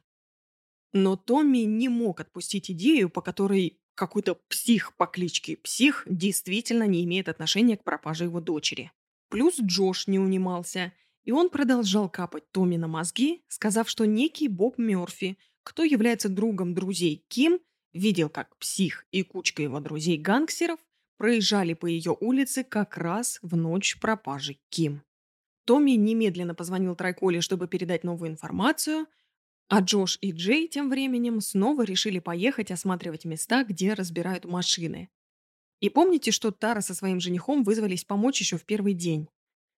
Speaker 1: Но Томми не мог отпустить идею, по которой какой-то псих по кличке Псих действительно не имеет отношения к пропаже его дочери. Плюс Джош не унимался, и он продолжал капать Томми на мозги, сказав, что некий Боб Мёрфи, кто является другом друзей Ким, видел, как Псих и кучка его друзей-гангстеров проезжали по ее улице как раз в ночь пропажи Ким. Томми немедленно позвонил Трайколе, чтобы передать новую информацию, а Джош и Джей тем временем снова решили поехать осматривать места, где разбирают машины. И помните, что Тара со своим женихом вызвались помочь еще в первый день?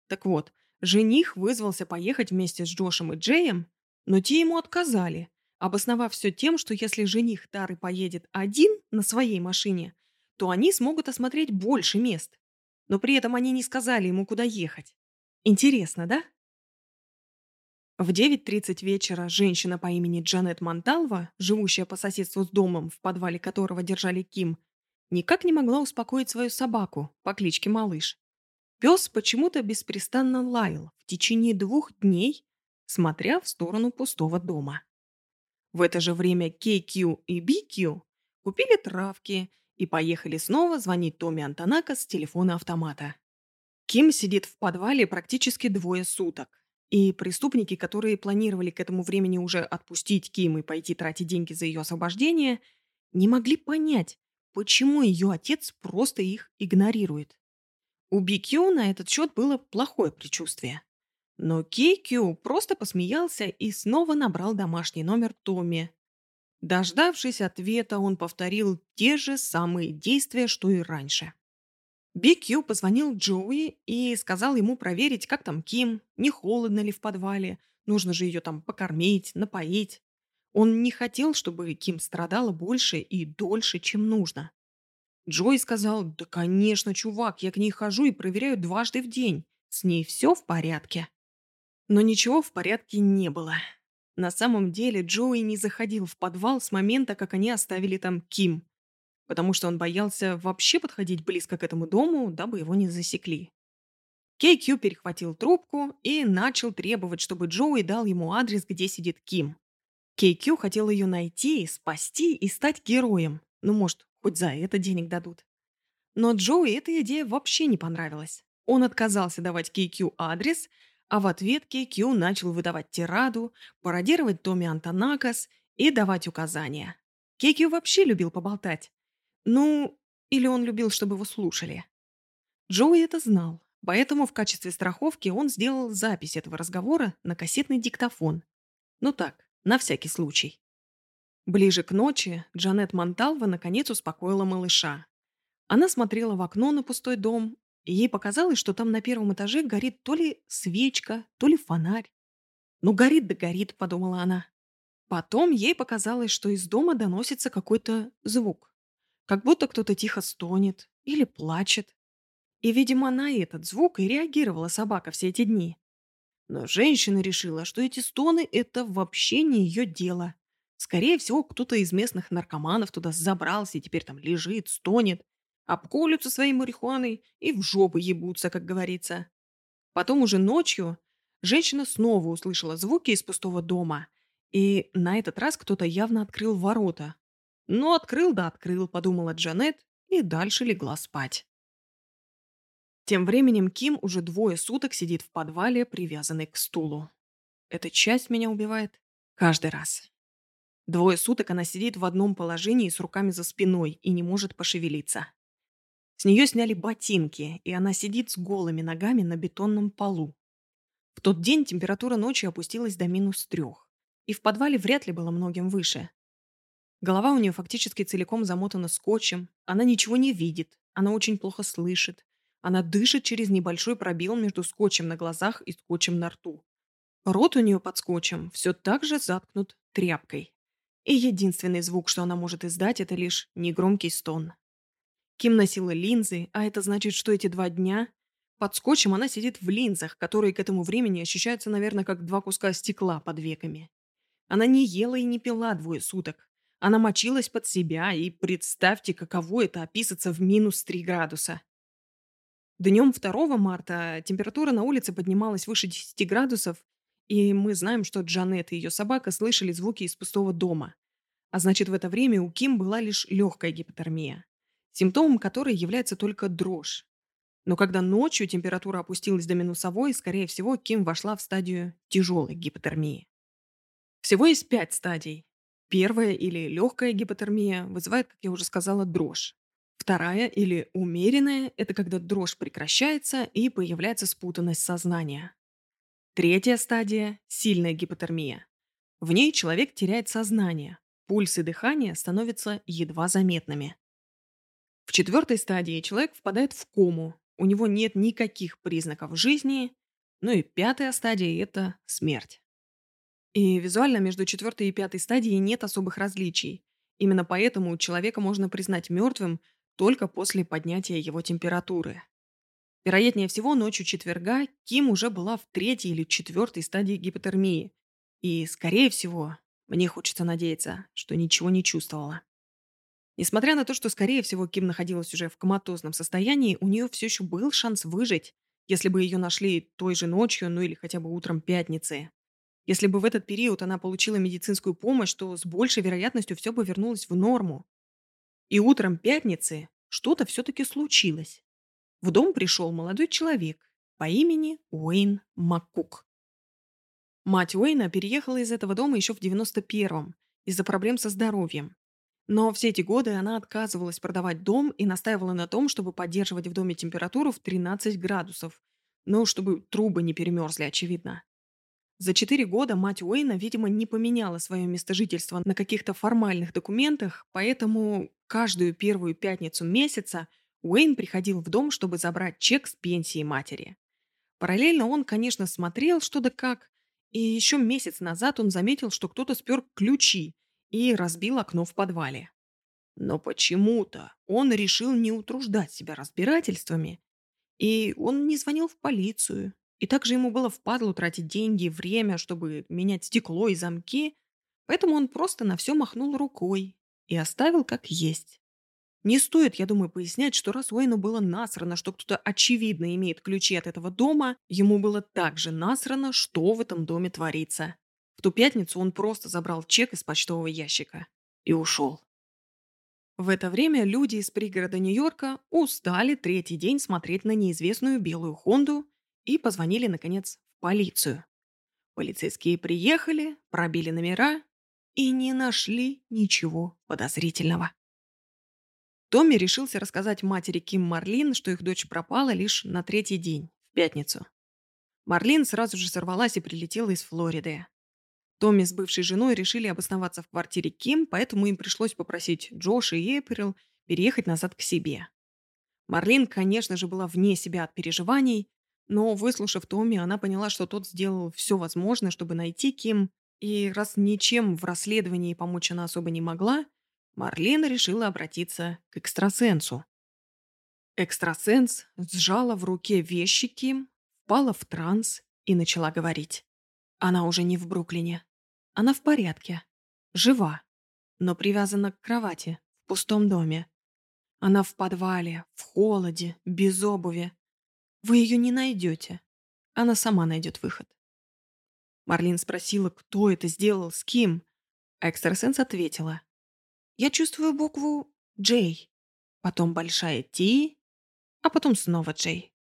Speaker 1: Так вот, жених вызвался поехать вместе с Джошем и Джеем, но те ему отказали, обосновав все тем, что если жених Тары поедет один на своей машине, то они смогут осмотреть больше мест. Но при этом они не сказали ему, куда ехать. Интересно, да? В 9.30 вечера женщина по имени Джанет Монталва, живущая по соседству с домом, в подвале которого держали Ким, никак не могла успокоить свою собаку по кличке Малыш. Пес почему-то беспрестанно лаял в течение двух дней, смотря в сторону пустого дома. В это же время KQ и BQ купили травки и поехали снова звонить Томи Антонака с телефона автомата. Ким сидит в подвале практически двое суток. И преступники, которые планировали к этому времени уже отпустить Ким и пойти тратить деньги за ее освобождение, не могли понять, почему ее отец просто их игнорирует. У BQ на этот счет было плохое предчувствие. Но KQ просто посмеялся и снова набрал домашний номер Томми. Дождавшись ответа, он повторил те же самые действия, что и раньше. BQ позвонил Джоуи и сказал ему проверить, как там Ким, не холодно ли в подвале, нужно же ее там покормить, напоить. Он не хотел, чтобы Ким страдала больше и дольше, чем нужно. Джой сказал, да, конечно, чувак, я к ней хожу и проверяю дважды в день. С ней все в порядке. Но ничего в порядке не было. На самом деле Джоуи не заходил в подвал с момента, как они оставили там Ким потому что он боялся вообще подходить близко к этому дому, дабы его не засекли. Кей Кью перехватил трубку и начал требовать, чтобы Джоуи дал ему адрес, где сидит Ким. Кей Кью хотел ее найти, спасти и стать героем. Ну, может, хоть за это денег дадут. Но Джоуи эта идея вообще не понравилась. Он отказался давать Кей Кью адрес, а в ответ Кей Кью начал выдавать тираду, пародировать Томми Антонакас и давать указания. Кей Кью вообще любил поболтать. Ну, или он любил, чтобы его слушали. Джоуи это знал, поэтому в качестве страховки он сделал запись этого разговора на кассетный диктофон. Ну так, на всякий случай. Ближе к ночи Джанет Монталва наконец успокоила малыша. Она смотрела в окно на пустой дом, и ей показалось, что там на первом этаже горит то ли свечка, то ли фонарь. «Ну, горит да горит», — подумала она. Потом ей показалось, что из дома доносится какой-то звук как будто кто-то тихо стонет или плачет. И, видимо, на этот звук и реагировала собака все эти дни. Но женщина решила, что эти стоны – это вообще не ее дело. Скорее всего, кто-то из местных наркоманов туда забрался и теперь там лежит, стонет, обколются своей марихуаной и в жопу ебутся, как говорится. Потом уже ночью женщина снова услышала звуки из пустого дома, и на этот раз кто-то явно открыл ворота. Ну, открыл да открыл, подумала Джанет и дальше легла спать. Тем временем Ким уже двое суток сидит в подвале, привязанный к стулу. Эта часть меня убивает каждый раз. Двое суток она сидит в одном положении с руками за спиной и не может пошевелиться. С нее сняли ботинки, и она сидит с голыми ногами на бетонном полу. В тот день температура ночи опустилась до минус трех, и в подвале вряд ли было многим выше. Голова у нее фактически целиком замотана скотчем, она ничего не видит, она очень плохо слышит, она дышит через небольшой пробел между скотчем на глазах и скотчем на рту. Рот у нее под скотчем все так же заткнут тряпкой. И единственный звук, что она может издать, это лишь негромкий стон. Ким носила линзы, а это значит, что эти два дня под скотчем она сидит в линзах, которые к этому времени ощущаются, наверное, как два куска стекла под веками. Она не ела и не пила двое суток. Она мочилась под себя, и представьте, каково это описаться в минус 3 градуса. Днем 2 марта температура на улице поднималась выше 10 градусов, и мы знаем, что Джанет и ее собака слышали звуки из пустого дома. А значит, в это время у Ким была лишь легкая гипотермия симптомом которой является только дрожь. Но когда ночью температура опустилась до минусовой, скорее всего, Ким вошла в стадию тяжелой гипотермии. Всего есть пять стадий. Первая или легкая гипотермия вызывает, как я уже сказала, дрожь. Вторая или умеренная – это когда дрожь прекращается и появляется спутанность сознания. Третья стадия – сильная гипотермия. В ней человек теряет сознание, пульс и дыхание становятся едва заметными. В четвертой стадии человек впадает в кому, у него нет никаких признаков жизни, ну и пятая стадия – это смерть. И визуально между четвертой и пятой стадией нет особых различий. Именно поэтому человека можно признать мертвым только после поднятия его температуры. Вероятнее всего, ночью четверга Ким уже была в третьей или четвертой стадии гипотермии. И, скорее всего, мне хочется надеяться, что ничего не чувствовала. Несмотря на то, что, скорее всего, Ким находилась уже в коматозном состоянии, у нее все еще был шанс выжить, если бы ее нашли той же ночью, ну или хотя бы утром пятницы. Если бы в этот период она получила медицинскую помощь, то с большей вероятностью все бы вернулось в норму. И утром пятницы что-то все-таки случилось. В дом пришел молодой человек по имени Уэйн Маккук. Мать Уэйна переехала из этого дома еще в 91-м из-за проблем со здоровьем. Но все эти годы она отказывалась продавать дом и настаивала на том, чтобы поддерживать в доме температуру в 13 градусов. Ну, чтобы трубы не перемерзли, очевидно. За четыре года мать Уэйна, видимо, не поменяла свое место жительства на каких-то формальных документах, поэтому каждую первую пятницу месяца Уэйн приходил в дом, чтобы забрать чек с пенсии матери. Параллельно он, конечно, смотрел что да как, и еще месяц назад он заметил, что кто-то спер ключи и разбил окно в подвале. Но почему-то он решил не утруждать себя разбирательствами, и он не звонил в полицию. И также ему было впадло тратить деньги время, чтобы менять стекло и замки, поэтому он просто на все махнул рукой и оставил как есть. Не стоит, я думаю, пояснять, что раз Уэйну было насрано, что кто-то очевидно имеет ключи от этого дома, ему было также насрано, что в этом доме творится. В ту пятницу он просто забрал чек из почтового ящика и ушел. В это время люди из пригорода Нью-Йорка устали третий день смотреть на неизвестную белую Хонду и позвонили, наконец, в полицию. Полицейские приехали, пробили номера и не нашли ничего подозрительного. Томми решился рассказать матери Ким Марлин, что их дочь пропала лишь на третий день, в пятницу. Марлин сразу же сорвалась и прилетела из Флориды. Томми с бывшей женой решили обосноваться в квартире Ким, поэтому им пришлось попросить Джоша и Эприл переехать назад к себе. Марлин, конечно же, была вне себя от переживаний, но, выслушав Томми, она поняла, что тот сделал все возможное, чтобы найти Ким, и раз ничем в расследовании помочь она особо не могла, Марлин решила обратиться к экстрасенсу. Экстрасенс сжала в руке вещи Ким, впала в транс и начала говорить. Она уже не в Бруклине. Она в порядке. Жива. Но привязана к кровати в пустом доме. Она в подвале, в холоде, без обуви. Вы ее не найдете. Она сама найдет выход. Марлин спросила, кто это сделал, с кем. А экстрасенс ответила. Я чувствую букву J, потом большая T, а потом снова J.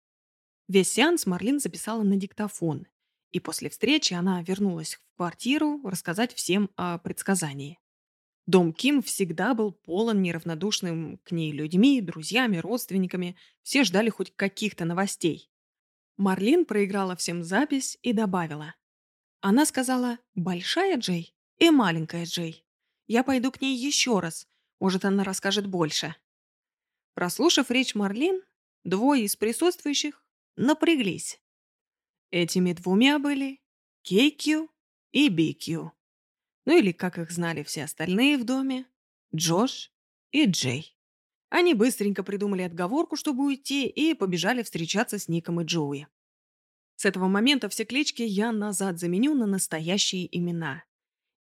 Speaker 1: Весь сеанс Марлин записала на диктофон, и после встречи она вернулась в квартиру рассказать всем о предсказании. Дом Ким всегда был полон неравнодушным к ней людьми, друзьями, родственниками. Все ждали хоть каких-то новостей. Марлин проиграла всем запись и добавила. Она сказала «большая Джей» и «маленькая Джей». Я пойду к ней еще раз. Может, она расскажет больше. Прослушав речь Марлин, двое из присутствующих напряглись. Этими двумя были KQ и BQ. Ну или, как их знали все остальные в доме, Джош и Джей. Они быстренько придумали отговорку, чтобы уйти, и побежали встречаться с Ником и Джоуи. С этого момента все клички я назад заменю на настоящие имена.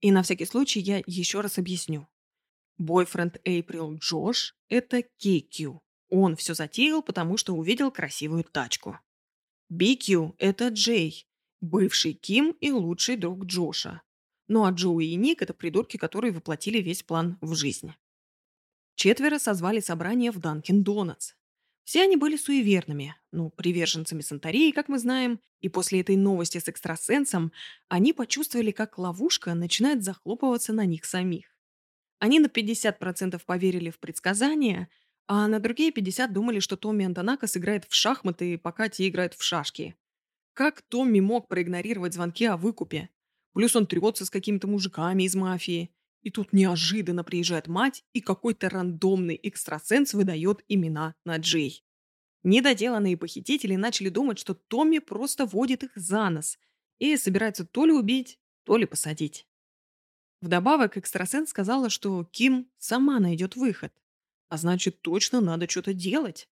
Speaker 1: И на всякий случай я еще раз объясню. Бойфренд Эйприл Джош – это KQ. Он все затеял, потому что увидел красивую тачку. BQ – это Джей, бывший Ким и лучший друг Джоша. Ну а Джоуи и Ник – это придурки, которые воплотили весь план в жизнь. Четверо созвали собрание в Данкин Донатс. Все они были суеверными, ну, приверженцами Сантории, как мы знаем, и после этой новости с экстрасенсом они почувствовали, как ловушка начинает захлопываться на них самих. Они на 50% поверили в предсказания, а на другие 50% думали, что Томми Антонака сыграет в шахматы, пока те играют в шашки. Как Томми мог проигнорировать звонки о выкупе? Плюс он трется с какими-то мужиками из мафии. И тут неожиданно приезжает мать, и какой-то рандомный экстрасенс выдает имена на Джей. Недоделанные похитители начали думать, что Томми просто водит их за нос и собирается то ли убить, то ли посадить. Вдобавок, экстрасенс сказала, что Ким сама найдет выход. А значит, точно надо что-то делать.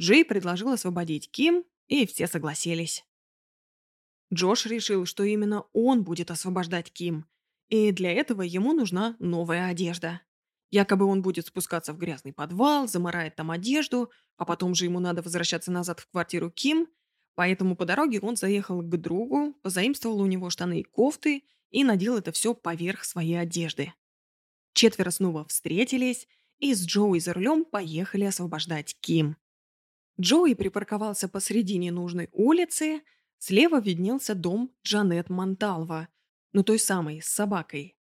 Speaker 1: Джей предложил освободить Ким, и все согласились. Джош решил, что именно он будет освобождать Ким, и для этого ему нужна новая одежда. Якобы он будет спускаться в грязный подвал, замарает там одежду, а потом же ему надо возвращаться назад в квартиру Ким, поэтому по дороге он заехал к другу, позаимствовал у него штаны и кофты и надел это все поверх своей одежды. Четверо снова встретились и с Джоуи за рулем поехали освобождать Ким. Джоуи припарковался посредине нужной улицы, слева виднелся дом Джанет Монталва, ну той самой, с собакой.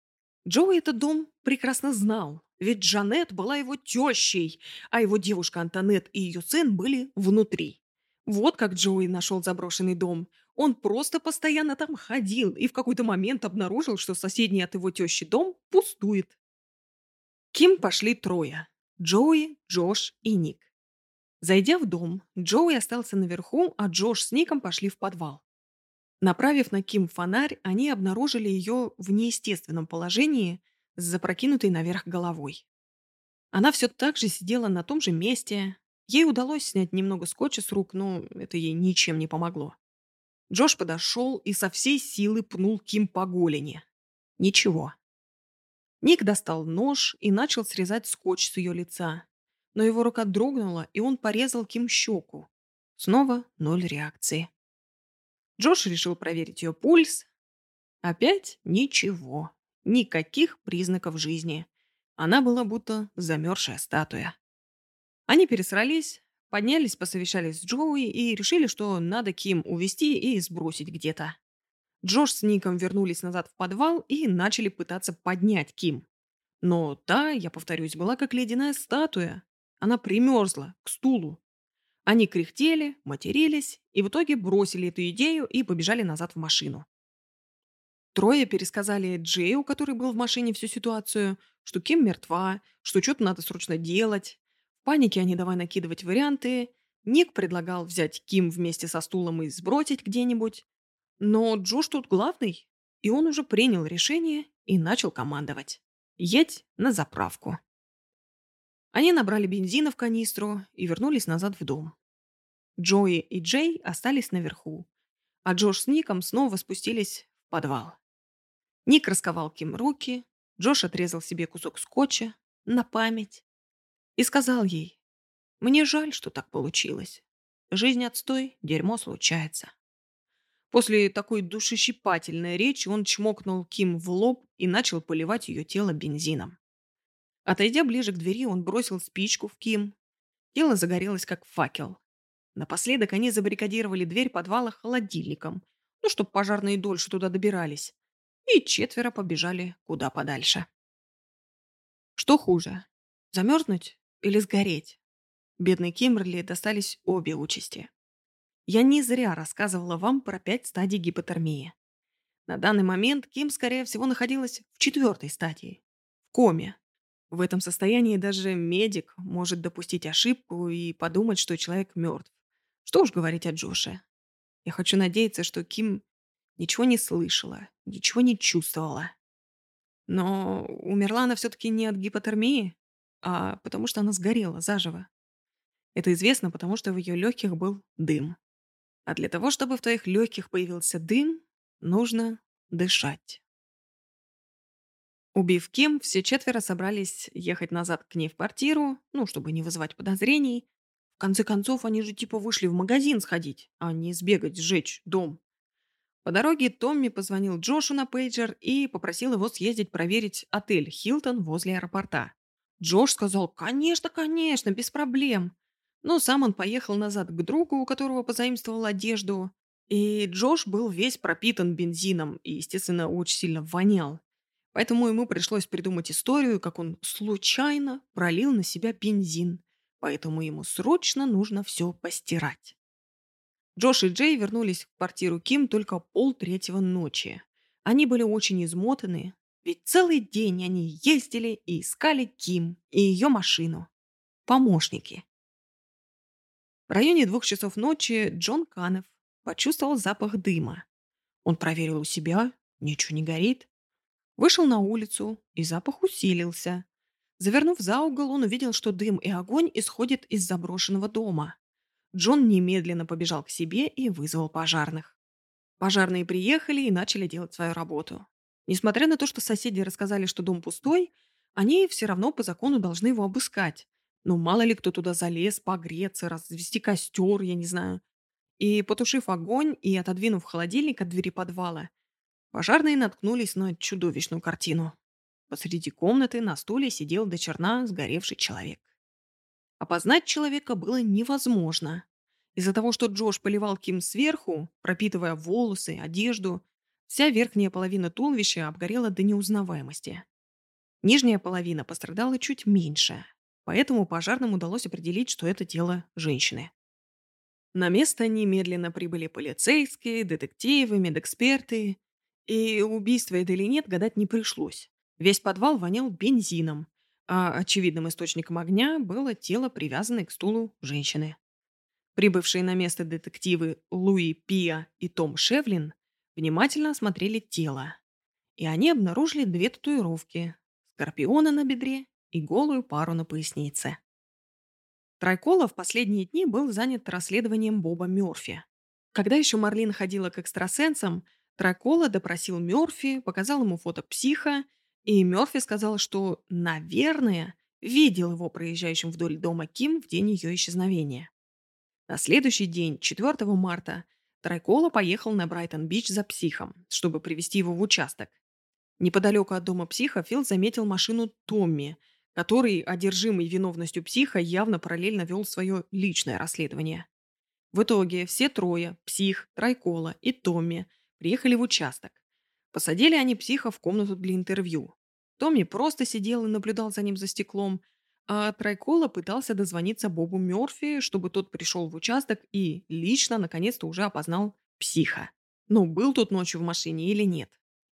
Speaker 1: Джоуи этот дом прекрасно знал, ведь Джанет была его тещей, а его девушка Антонет и ее сын были внутри. Вот как Джоуи нашел заброшенный дом. Он просто постоянно там ходил и в какой-то момент обнаружил, что соседний от его тещи дом пустует. Ким пошли трое. Джоуи, Джош и Ник. Зайдя в дом, Джоуи остался наверху, а Джош с Ником пошли в подвал. Направив на Ким фонарь, они обнаружили ее в неестественном положении с запрокинутой наверх головой. Она все так же сидела на том же месте. Ей удалось снять немного скотча с рук, но это ей ничем не помогло. Джош подошел и со всей силы пнул Ким по голени. Ничего. Ник достал нож и начал срезать скотч с ее лица. Но его рука дрогнула, и он порезал Ким щеку. Снова ноль реакции. Джош решил проверить ее пульс. Опять ничего. Никаких признаков жизни. Она была будто замерзшая статуя. Они пересрались, поднялись, посовещались с Джоуи и решили, что надо Ким увести и сбросить где-то. Джош с Ником вернулись назад в подвал и начали пытаться поднять Ким. Но та, я повторюсь, была как ледяная статуя. Она примерзла к стулу. Они кряхтели, матерились и в итоге бросили эту идею и побежали назад в машину. Трое пересказали Джею, который был в машине, всю ситуацию, что Ким мертва, что что-то надо срочно делать. В панике они давай накидывать варианты. Ник предлагал взять Ким вместе со стулом и сбросить где-нибудь. Но Джош тут главный, и он уже принял решение и начал командовать. Едь на заправку. Они набрали бензина в канистру и вернулись назад в дом. Джои и Джей остались наверху, а Джош с Ником снова спустились в подвал. Ник расковал Ким руки, Джош отрезал себе кусок скотча на память и сказал ей, «Мне жаль, что так получилось. Жизнь отстой, дерьмо случается». После такой душещипательной речи он чмокнул Ким в лоб и начал поливать ее тело бензином. Отойдя ближе к двери, он бросил спичку в Ким. Тело загорелось, как факел. Напоследок они забаррикадировали дверь подвала холодильником, ну, чтобы пожарные дольше туда добирались. И четверо побежали куда подальше. Что хуже, замерзнуть или сгореть? Бедной Кимберли достались обе участи. Я не зря рассказывала вам про пять стадий гипотермии. На данный момент Ким, скорее всего, находилась в четвертой стадии – в коме. В этом состоянии даже медик может допустить ошибку и подумать, что человек мертв. Что уж говорить о Джоше. Я хочу надеяться, что Ким ничего не слышала, ничего не чувствовала. Но умерла она все-таки не от гипотермии, а потому что она сгорела заживо. Это известно, потому что в ее легких был дым. А для того, чтобы в твоих легких появился дым, нужно дышать. Убив Ким, все четверо собрались ехать назад к ней в квартиру, ну, чтобы не вызывать подозрений. В конце концов, они же типа вышли в магазин сходить, а не сбегать, сжечь дом. По дороге Томми позвонил Джошу на пейджер и попросил его съездить проверить отель «Хилтон» возле аэропорта. Джош сказал «Конечно, конечно, без проблем». Но сам он поехал назад к другу, у которого позаимствовал одежду. И Джош был весь пропитан бензином и, естественно, очень сильно вонял. Поэтому ему пришлось придумать историю, как он случайно пролил на себя бензин. Поэтому ему срочно нужно все постирать. Джош и Джей вернулись в квартиру Ким только полтретьего ночи. Они были очень измотаны, ведь целый день они ездили и искали Ким и ее машину. Помощники. В районе двух часов ночи Джон Канев почувствовал запах дыма. Он проверил у себя, ничего не горит. Вышел на улицу, и запах усилился. Завернув за угол, он увидел, что дым и огонь исходят из заброшенного дома. Джон немедленно побежал к себе и вызвал пожарных. Пожарные приехали и начали делать свою работу. Несмотря на то, что соседи рассказали, что дом пустой, они все равно по закону должны его обыскать. Ну, мало ли кто туда залез, погреться, развести костер, я не знаю. И, потушив огонь и отодвинув холодильник от двери подвала, пожарные наткнулись на чудовищную картину. Посреди комнаты на стуле сидел до черна сгоревший человек. Опознать человека было невозможно. Из-за того, что Джош поливал Ким сверху, пропитывая волосы, одежду, вся верхняя половина туловища обгорела до неузнаваемости. Нижняя половина пострадала чуть меньше, Поэтому пожарным удалось определить, что это тело женщины. На место немедленно прибыли полицейские, детективы, медэксперты. И убийство это или нет, гадать не пришлось. Весь подвал вонял бензином, а очевидным источником огня было тело, привязанное к стулу женщины. Прибывшие на место детективы Луи Пиа и Том Шевлин внимательно осмотрели тело. И они обнаружили две татуировки – скорпиона на бедре и голую пару на пояснице. Трайкола в последние дни был занят расследованием Боба Мёрфи. Когда еще Марлин ходила к экстрасенсам, Трайкола допросил Мёрфи, показал ему фото психа, и Мёрфи сказал, что, наверное, видел его проезжающим вдоль дома Ким в день ее исчезновения. На следующий день, 4 марта, Трайкола поехал на Брайтон-Бич за психом, чтобы привести его в участок. Неподалеку от дома психа Фил заметил машину Томми – который, одержимый виновностью психа, явно параллельно вел свое личное расследование. В итоге все трое, псих, Трайкола и Томми, приехали в участок. Посадили они психа в комнату для интервью. Томми просто сидел и наблюдал за ним за стеклом, а Трайкола пытался дозвониться Бобу Мёрфи, чтобы тот пришел в участок и лично, наконец-то, уже опознал психа. Ну, был тот ночью в машине или нет.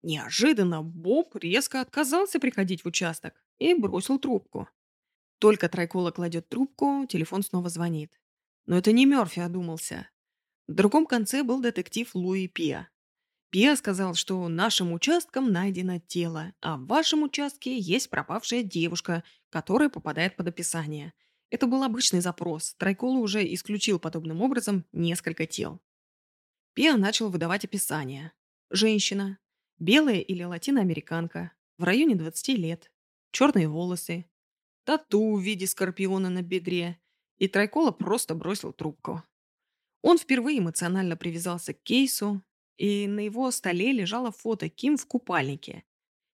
Speaker 1: Неожиданно Боб резко отказался приходить в участок и бросил трубку. Только Трайкола кладет трубку, телефон снова звонит. Но это не Мёрфи одумался. В другом конце был детектив Луи Пиа. Пиа сказал, что нашим участкам найдено тело, а в вашем участке есть пропавшая девушка, которая попадает под описание. Это был обычный запрос. Трайкола уже исключил подобным образом несколько тел. Пиа начал выдавать описание. Женщина, Белая или латиноамериканка, в районе 20 лет, черные волосы, тату в виде скорпиона на бедре, и Трайкола просто бросил трубку. Он впервые эмоционально привязался к кейсу, и на его столе лежало фото Ким в купальнике.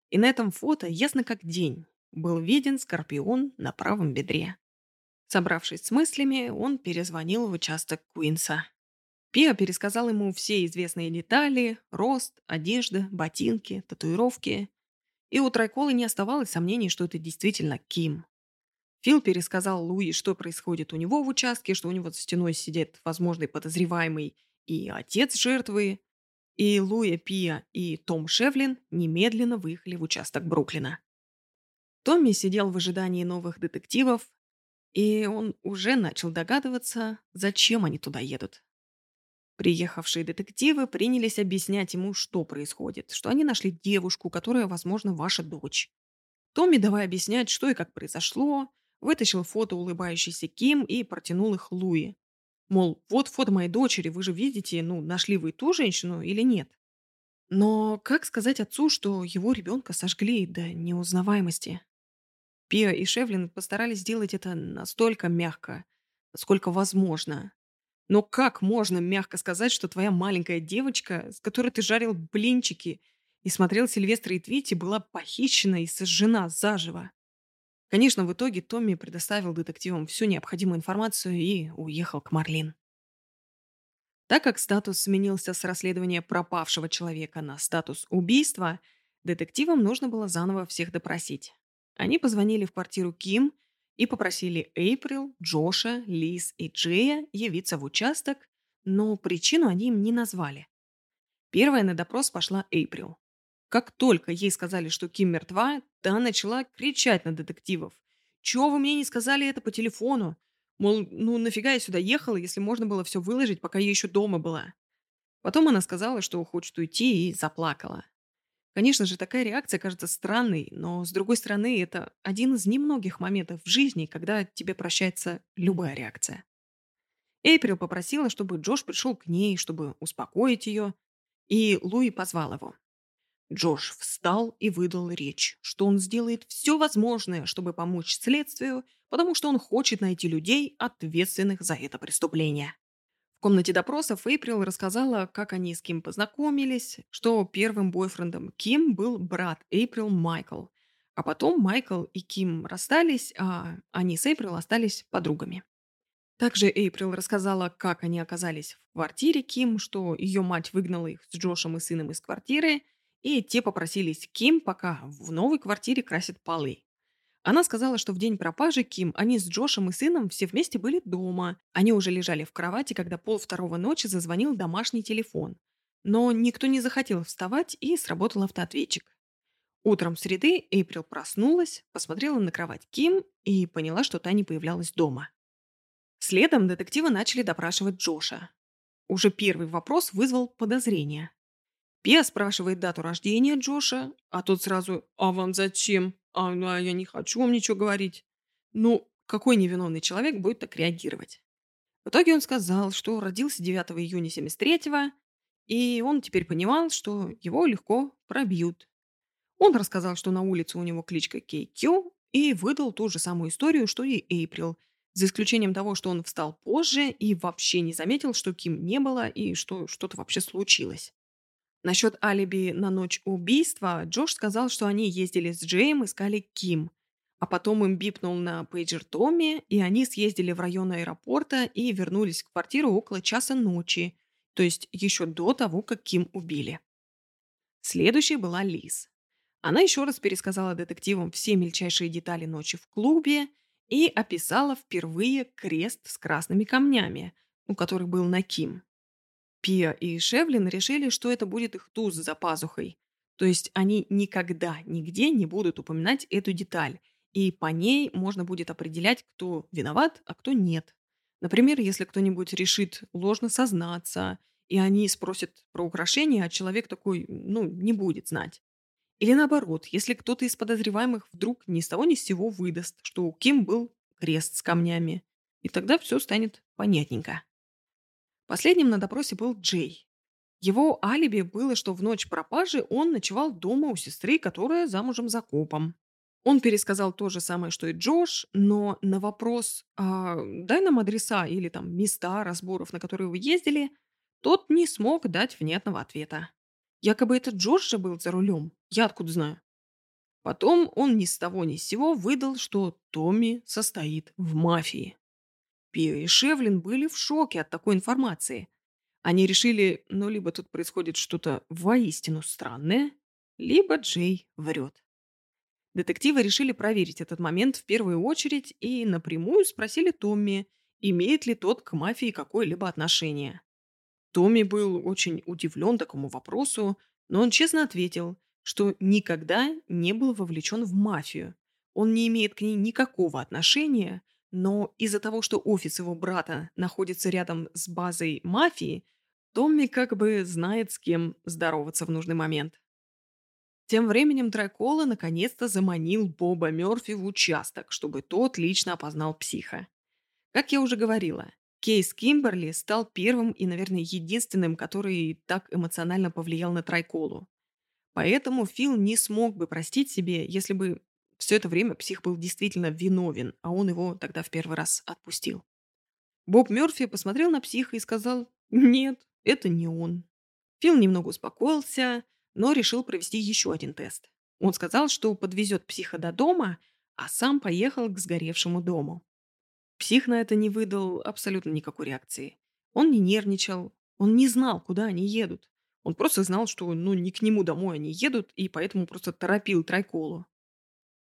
Speaker 1: И на этом фото ясно как день. был виден скорпион на правом бедре. Собравшись с мыслями, он перезвонил в участок Куинса. Пиа пересказал ему все известные детали – рост, одежда, ботинки, татуировки. И у Трайколы не оставалось сомнений, что это действительно Ким. Фил пересказал Луи, что происходит у него в участке, что у него за стеной сидит возможный подозреваемый и отец жертвы. И Луи, Пиа и Том Шевлин немедленно выехали в участок Бруклина. Томми сидел в ожидании новых детективов, и он уже начал догадываться, зачем они туда едут. Приехавшие детективы принялись объяснять ему, что происходит, что они нашли девушку, которая, возможно, ваша дочь. Томми, давай объяснять, что и как произошло, вытащил фото улыбающейся Ким и протянул их Луи. Мол, вот фото моей дочери, вы же видите, ну, нашли вы ту женщину или нет? Но как сказать отцу, что его ребенка сожгли до неузнаваемости? Пиа и Шевлин постарались сделать это настолько мягко, насколько возможно. Но как можно мягко сказать, что твоя маленькая девочка, с которой ты жарил блинчики и смотрел Сильвестра и Твити, была похищена и сожжена заживо? Конечно, в итоге Томми предоставил детективам всю необходимую информацию и уехал к Марлин. Так как статус сменился с расследования пропавшего человека на статус убийства, детективам нужно было заново всех допросить. Они позвонили в квартиру Ким и попросили Эйприл, Джоша, Лиз и Джея явиться в участок, но причину они им не назвали. Первая на допрос пошла Эйприл. Как только ей сказали, что Ким мертва, та начала кричать на детективов. «Чего вы мне не сказали это по телефону? Мол, ну нафига я сюда ехала, если можно было все выложить, пока я еще дома была?» Потом она сказала, что хочет уйти, и заплакала. Конечно же, такая реакция кажется странной, но, с другой стороны, это один из немногих моментов в жизни, когда тебе прощается любая реакция. Эйприл попросила, чтобы Джош пришел к ней, чтобы успокоить ее, и Луи позвал его. Джош встал и выдал речь, что он сделает все возможное, чтобы помочь следствию, потому что он хочет найти людей, ответственных за это преступление. В комнате допросов Эйприл рассказала, как они с Ким познакомились, что первым бойфрендом Ким был брат Эйприл Майкл. А потом Майкл и Ким расстались, а они с Эйприл остались подругами. Также Эйприл рассказала, как они оказались в квартире Ким, что ее мать выгнала их с Джошем и сыном из квартиры, и те попросились Ким, пока в новой квартире красят полы. Она сказала, что в день пропажи Ким они с Джошем и сыном все вместе были дома. Они уже лежали в кровати, когда пол второго ночи зазвонил домашний телефон. Но никто не захотел вставать, и сработал автоответчик. Утром среды Эйприл проснулась, посмотрела на кровать Ким и поняла, что та не появлялась дома. Следом детективы начали допрашивать Джоша. Уже первый вопрос вызвал подозрение. Пия спрашивает дату рождения Джоша, а тот сразу «А вам зачем?» А, ну, а я не хочу вам ничего говорить. Ну, какой невиновный человек будет так реагировать? В итоге он сказал, что родился 9 июня 73-го, и он теперь понимал, что его легко пробьют. Он рассказал, что на улице у него кличка KQ, и выдал ту же самую историю, что и Эйприл, за исключением того, что он встал позже и вообще не заметил, что Ким не было и что что-то вообще случилось. Насчет алиби на ночь убийства Джош сказал, что они ездили с Джейм, искали Ким. А потом им бипнул на пейджер Томми, и они съездили в район аэропорта и вернулись в квартиру около часа ночи, то есть еще до того, как Ким убили. Следующей была Лиз. Она еще раз пересказала детективам все мельчайшие детали ночи в клубе и описала впервые крест с красными камнями, у которых был на Ким. Пиа и Шевлин решили, что это будет их туз за пазухой. То есть они никогда, нигде не будут упоминать эту деталь, и по ней можно будет определять, кто виноват, а кто нет. Например, если кто-нибудь решит ложно сознаться, и они спросят про украшение, а человек такой, ну, не будет знать. Или наоборот, если кто-то из подозреваемых вдруг ни с того ни с сего выдаст, что у Ким был крест с камнями. И тогда все станет понятненько. Последним на допросе был Джей. Его алиби было, что в ночь пропажи он ночевал дома у сестры, которая замужем за копом. Он пересказал то же самое, что и Джош, но на вопрос а, «дай нам адреса или там места разборов, на которые вы ездили», тот не смог дать внятного ответа. Якобы это Джош же был за рулем. Я откуда знаю? Потом он ни с того ни с сего выдал, что Томми состоит в мафии. Пио и Шевлин были в шоке от такой информации. Они решили, ну, либо тут происходит что-то воистину странное, либо Джей врет. Детективы решили проверить этот момент в первую очередь и напрямую спросили Томми, имеет ли тот к мафии какое-либо отношение. Томми был очень удивлен такому вопросу, но он честно ответил, что никогда не был вовлечен в мафию. Он не имеет к ней никакого отношения, но из-за того, что офис его брата находится рядом с базой мафии, Томми как бы знает, с кем здороваться в нужный момент. Тем временем Дракола наконец-то заманил Боба Мёрфи в участок, чтобы тот лично опознал психа. Как я уже говорила, кейс Кимберли стал первым и, наверное, единственным, который так эмоционально повлиял на Трайколу. Поэтому Фил не смог бы простить себе, если бы все это время псих был действительно виновен, а он его тогда в первый раз отпустил. Боб Мёрфи посмотрел на психа и сказал «Нет, это не он». Фил немного успокоился, но решил провести еще один тест. Он сказал, что подвезет психа до дома, а сам поехал к сгоревшему дому. Псих на это не выдал абсолютно никакой реакции. Он не нервничал, он не знал, куда они едут. Он просто знал, что ну не к нему домой они едут, и поэтому просто торопил Трайколу.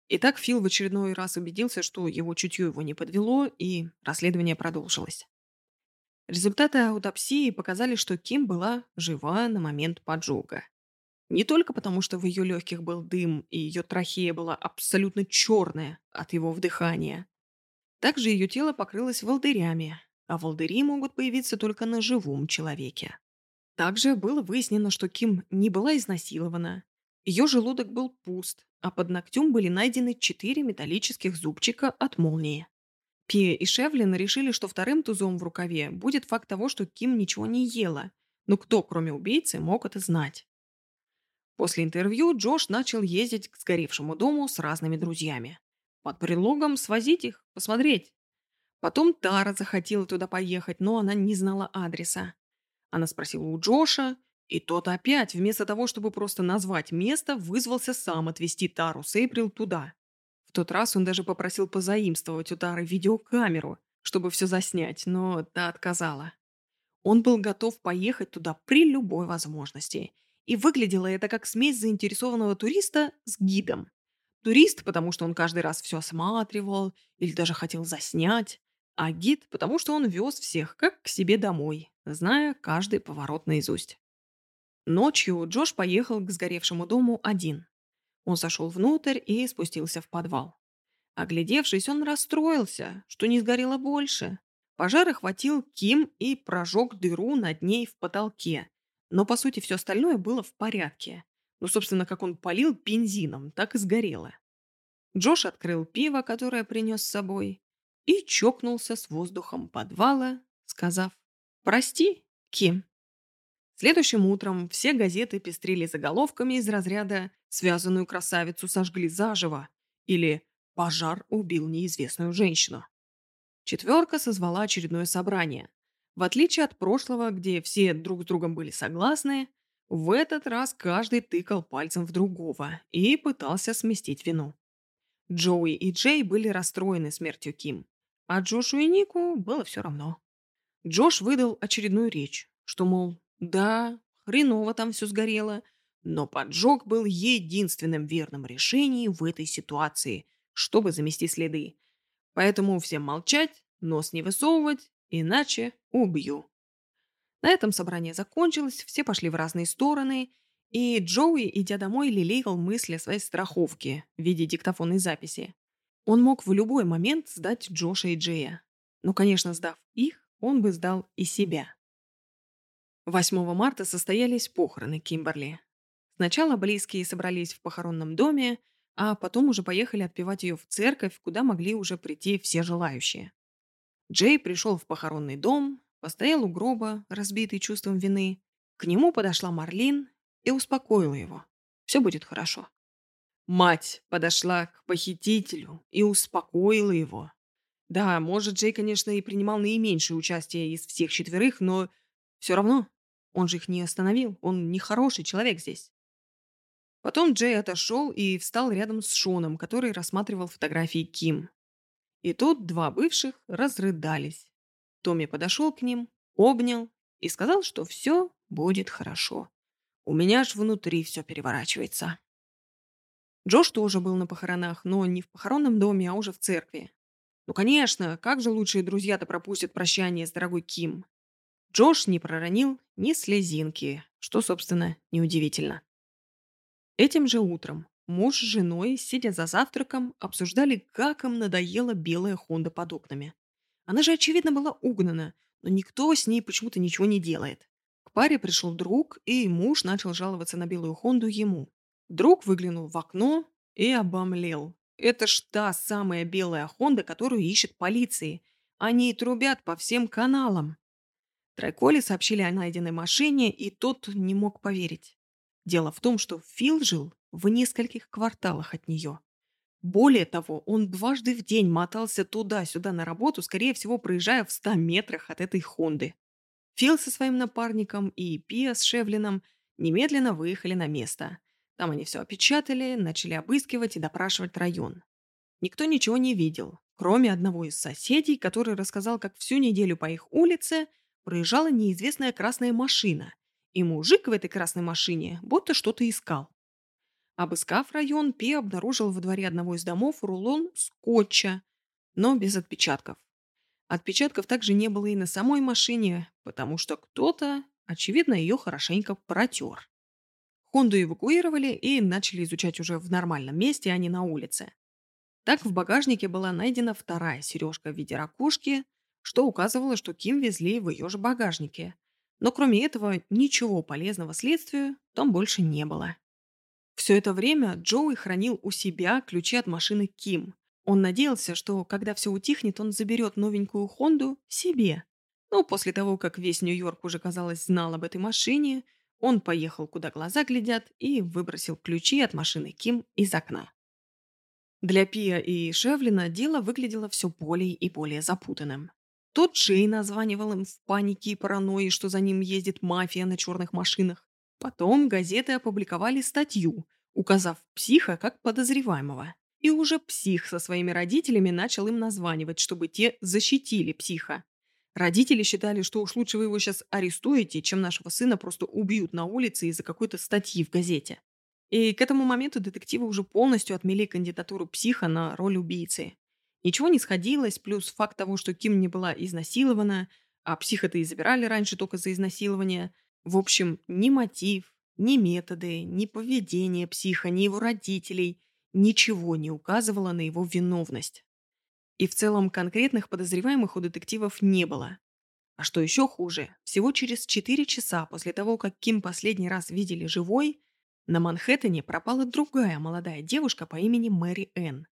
Speaker 1: Итак, Фил в очередной раз убедился, что его чутье его не подвело, и расследование продолжилось. Результаты аутопсии показали, что Ким была жива на момент поджога. Не только потому, что в ее легких был дым, и ее трахея была абсолютно черная от его вдыхания. Также ее тело покрылось волдырями, а волдыри могут появиться только на живом человеке. Также было выяснено, что Ким не была изнасилована. Ее желудок был пуст, а под ногтем были найдены четыре металлических зубчика от молнии. Пия и Шевлин решили, что вторым тузом в рукаве будет факт того, что Ким ничего не ела. Но кто, кроме убийцы, мог это знать? После интервью Джош начал ездить к сгоревшему дому с разными друзьями. Под предлогом свозить их, посмотреть. Потом Тара захотела туда поехать, но она не знала адреса. Она спросила у Джоша, и тот опять, вместо того, чтобы просто назвать место, вызвался сам отвезти Тару с Эйприл туда. В тот раз он даже попросил позаимствовать у Тары видеокамеру, чтобы все заснять, но та отказала. Он был готов поехать туда при любой возможности – и выглядело это как смесь заинтересованного туриста с гидом. Турист, потому что он каждый раз все осматривал или даже хотел заснять, а гид, потому что он вез всех как к себе домой, зная каждый поворот наизусть. Ночью Джош поехал к сгоревшему дому один. Он зашел внутрь и спустился в подвал. Оглядевшись, он расстроился, что не сгорело больше. Пожар охватил Ким и прожег дыру над ней в потолке, но, по сути, все остальное было в порядке. Ну, собственно, как он полил бензином, так и сгорело. Джош открыл пиво, которое принес с собой, и чокнулся с воздухом подвала, сказав «Прости, Ким». Следующим утром все газеты пестрили заголовками из разряда «Связанную красавицу сожгли заживо» или «Пожар убил неизвестную женщину». Четверка созвала очередное собрание, в отличие от прошлого, где все друг с другом были согласны, в этот раз каждый тыкал пальцем в другого и пытался сместить вину. Джоуи и Джей были расстроены смертью Ким, а Джошу и Нику было все равно. Джош выдал очередную речь, что, мол, да, хреново там все сгорело, но поджог был единственным верным решением в этой ситуации, чтобы замести следы. Поэтому всем молчать, нос не высовывать Иначе убью. На этом собрание закончилось, все пошли в разные стороны, и Джоуи, идя домой, лелеял мысли о своей страховке в виде диктофонной записи. Он мог в любой момент сдать Джоша и Джея. Но, конечно, сдав их, он бы сдал и себя. 8 марта состоялись похороны Кимберли. Сначала близкие собрались в похоронном доме, а потом уже поехали отпевать ее в церковь, куда могли уже прийти все желающие. Джей пришел в похоронный дом, постоял у гроба, разбитый чувством вины. К нему подошла Марлин и успокоила его. Все будет хорошо. Мать подошла к похитителю и успокоила его. Да, может, Джей, конечно, и принимал наименьшее участие из всех четверых, но все равно он же их не остановил. Он не хороший человек здесь. Потом Джей отошел и встал рядом с Шоном, который рассматривал фотографии Ким. И тут два бывших разрыдались. Томми подошел к ним, обнял и сказал, что все будет хорошо. У меня аж внутри все переворачивается. Джош тоже был на похоронах, но не в похоронном доме, а уже в церкви. Ну, конечно, как же лучшие друзья-то пропустят прощание с дорогой Ким? Джош не проронил ни слезинки, что, собственно, неудивительно. Этим же утром муж с женой, сидя за завтраком, обсуждали, как им надоела белая Хонда под окнами. Она же, очевидно, была угнана, но никто с ней почему-то ничего не делает. К паре пришел друг, и муж начал жаловаться на белую Хонду ему. Друг выглянул в окно и обомлел. Это ж та самая белая Хонда, которую ищет полиция. Они трубят по всем каналам. Трайколи сообщили о найденной машине, и тот не мог поверить. Дело в том, что Фил жил в нескольких кварталах от нее. Более того, он дважды в день мотался туда-сюда на работу, скорее всего, проезжая в ста метрах от этой Хонды. Фил со своим напарником и Пиа с Шевлином немедленно выехали на место. Там они все опечатали, начали обыскивать и допрашивать район. Никто ничего не видел, кроме одного из соседей, который рассказал, как всю неделю по их улице проезжала неизвестная красная машина, и мужик в этой красной машине будто что-то искал. Обыскав район, Пи обнаружил во дворе одного из домов рулон скотча, но без отпечатков. Отпечатков также не было и на самой машине, потому что кто-то, очевидно, ее хорошенько протер. Хонду эвакуировали и начали изучать уже в нормальном месте, а не на улице. Так в багажнике была найдена вторая сережка в виде ракушки, что указывало, что Ким везли в ее же багажнике. Но кроме этого, ничего полезного следствию там больше не было. Все это время Джоуи хранил у себя ключи от машины Ким. Он надеялся, что когда все утихнет, он заберет новенькую Хонду себе. Но после того, как весь Нью-Йорк уже, казалось, знал об этой машине, он поехал, куда глаза глядят, и выбросил ключи от машины Ким из окна. Для Пия и Шевлина дело выглядело все более и более запутанным. Тот Джей названивал им в панике и паранойи, что за ним ездит мафия на черных машинах. Потом газеты опубликовали статью, указав психа как подозреваемого. И уже псих со своими родителями начал им названивать, чтобы те защитили психа. Родители считали, что уж лучше вы его сейчас арестуете, чем нашего сына просто убьют на улице из-за какой-то статьи в газете. И к этому моменту детективы уже полностью отмели кандидатуру психа на роль убийцы. Ничего не сходилось, плюс факт того, что Ким не была изнасилована, а психа-то и забирали раньше только за изнасилование. В общем, ни мотив, ни методы, ни поведение психа, ни его родителей ничего не указывало на его виновность. И в целом конкретных подозреваемых у детективов не было. А что еще хуже, всего через 4 часа после того, как Ким последний раз видели живой, на Манхэттене пропала другая молодая девушка по имени Мэри Энн.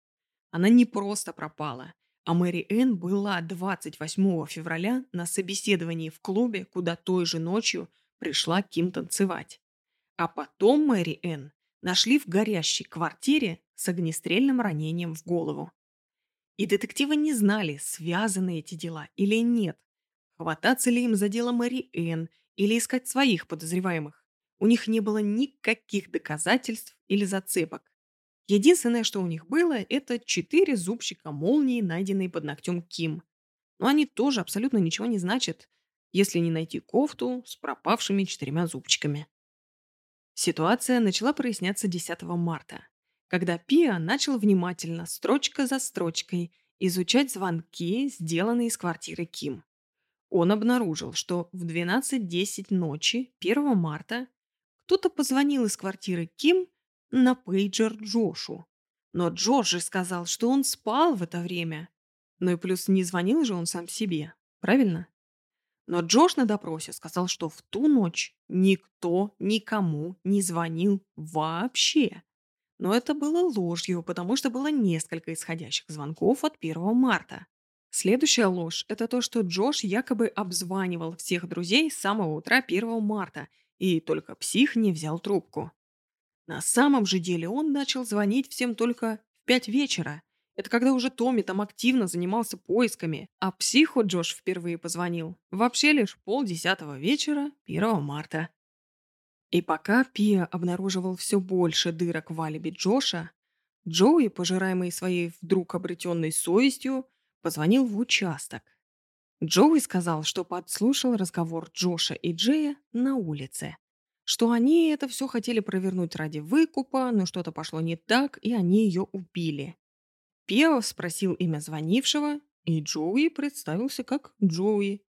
Speaker 1: Она не просто пропала, а Мэри Энн была 28 февраля на собеседовании в клубе, куда той же ночью пришла Ким танцевать. А потом Мэри Энн нашли в горящей квартире с огнестрельным ранением в голову. И детективы не знали, связаны эти дела или нет. Хвататься ли им за дело Мэри Энн или искать своих подозреваемых. У них не было никаких доказательств или зацепок. Единственное, что у них было, это четыре зубчика молнии, найденные под ногтем Ким. Но они тоже абсолютно ничего не значат, если не найти кофту с пропавшими четырьмя зубчиками. Ситуация начала проясняться 10 марта когда Пиа начал внимательно, строчка за строчкой, изучать звонки, сделанные из квартиры Ким. Он обнаружил, что в 12.10 ночи 1 марта кто-то позвонил из квартиры Ким на пейджер Джошу. Но Джош же сказал, что он спал в это время. Ну и плюс не звонил же он сам себе, правильно? Но Джош на допросе сказал, что в ту ночь никто никому не звонил вообще. Но это было ложью, потому что было несколько исходящих звонков от 1 марта. Следующая ложь – это то, что Джош якобы обзванивал всех друзей с самого утра 1 марта, и только псих не взял трубку. На самом же деле он начал звонить всем только в 5 вечера. Это когда уже Томми там активно занимался поисками, а психу Джош впервые позвонил. Вообще лишь полдесятого вечера 1 марта. И пока Пиа обнаруживал все больше дырок в алиби Джоша, Джоуи, пожираемый своей вдруг обретенной совестью, позвонил в участок. Джоуи сказал, что подслушал разговор Джоша и Джея на улице, что они это все хотели провернуть ради выкупа, но что-то пошло не так, и они ее убили. Пиа спросил имя звонившего, и Джоуи представился как Джоуи.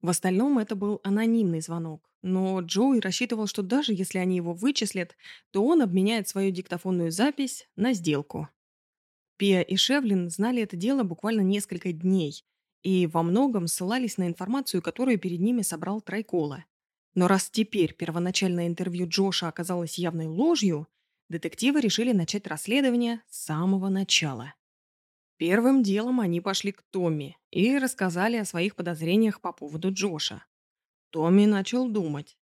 Speaker 1: В остальном это был анонимный звонок, но Джоуи рассчитывал, что даже если они его вычислят, то он обменяет свою диктофонную запись на сделку. Пиа и Шевлин знали это дело буквально несколько дней и во многом ссылались на информацию, которую перед ними собрал Трайкола. Но раз теперь первоначальное интервью Джоша оказалось явной ложью, детективы решили начать расследование с самого начала. Первым делом они пошли к Томми и рассказали о своих подозрениях по поводу Джоша. Томми начал думать.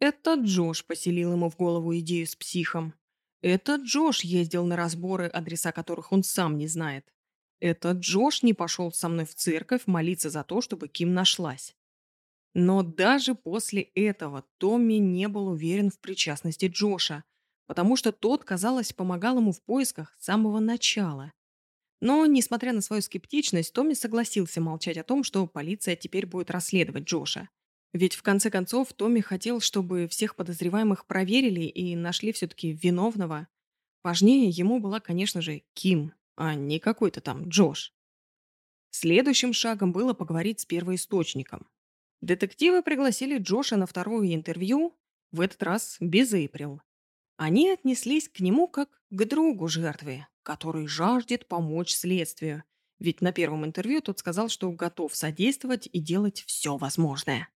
Speaker 1: Это Джош поселил ему в голову идею с психом. Это Джош ездил на разборы, адреса которых он сам не знает. Это Джош не пошел со мной в церковь молиться за то, чтобы Ким нашлась. Но даже после этого Томми не был уверен в причастности Джоша, потому что тот, казалось, помогал ему в поисках с самого начала. Но, несмотря на свою скептичность, Томми согласился молчать о том, что полиция теперь будет расследовать Джоша. Ведь в конце концов Томми хотел, чтобы всех подозреваемых проверили и нашли все-таки виновного. Важнее ему была, конечно же, Ким, а не какой-то там Джош. Следующим шагом было поговорить с первоисточником. Детективы пригласили Джоша на второе интервью, в этот раз без Эйприл. Они отнеслись к нему как к другу жертвы, который жаждет помочь следствию. Ведь на первом интервью тот сказал, что готов содействовать и делать все возможное.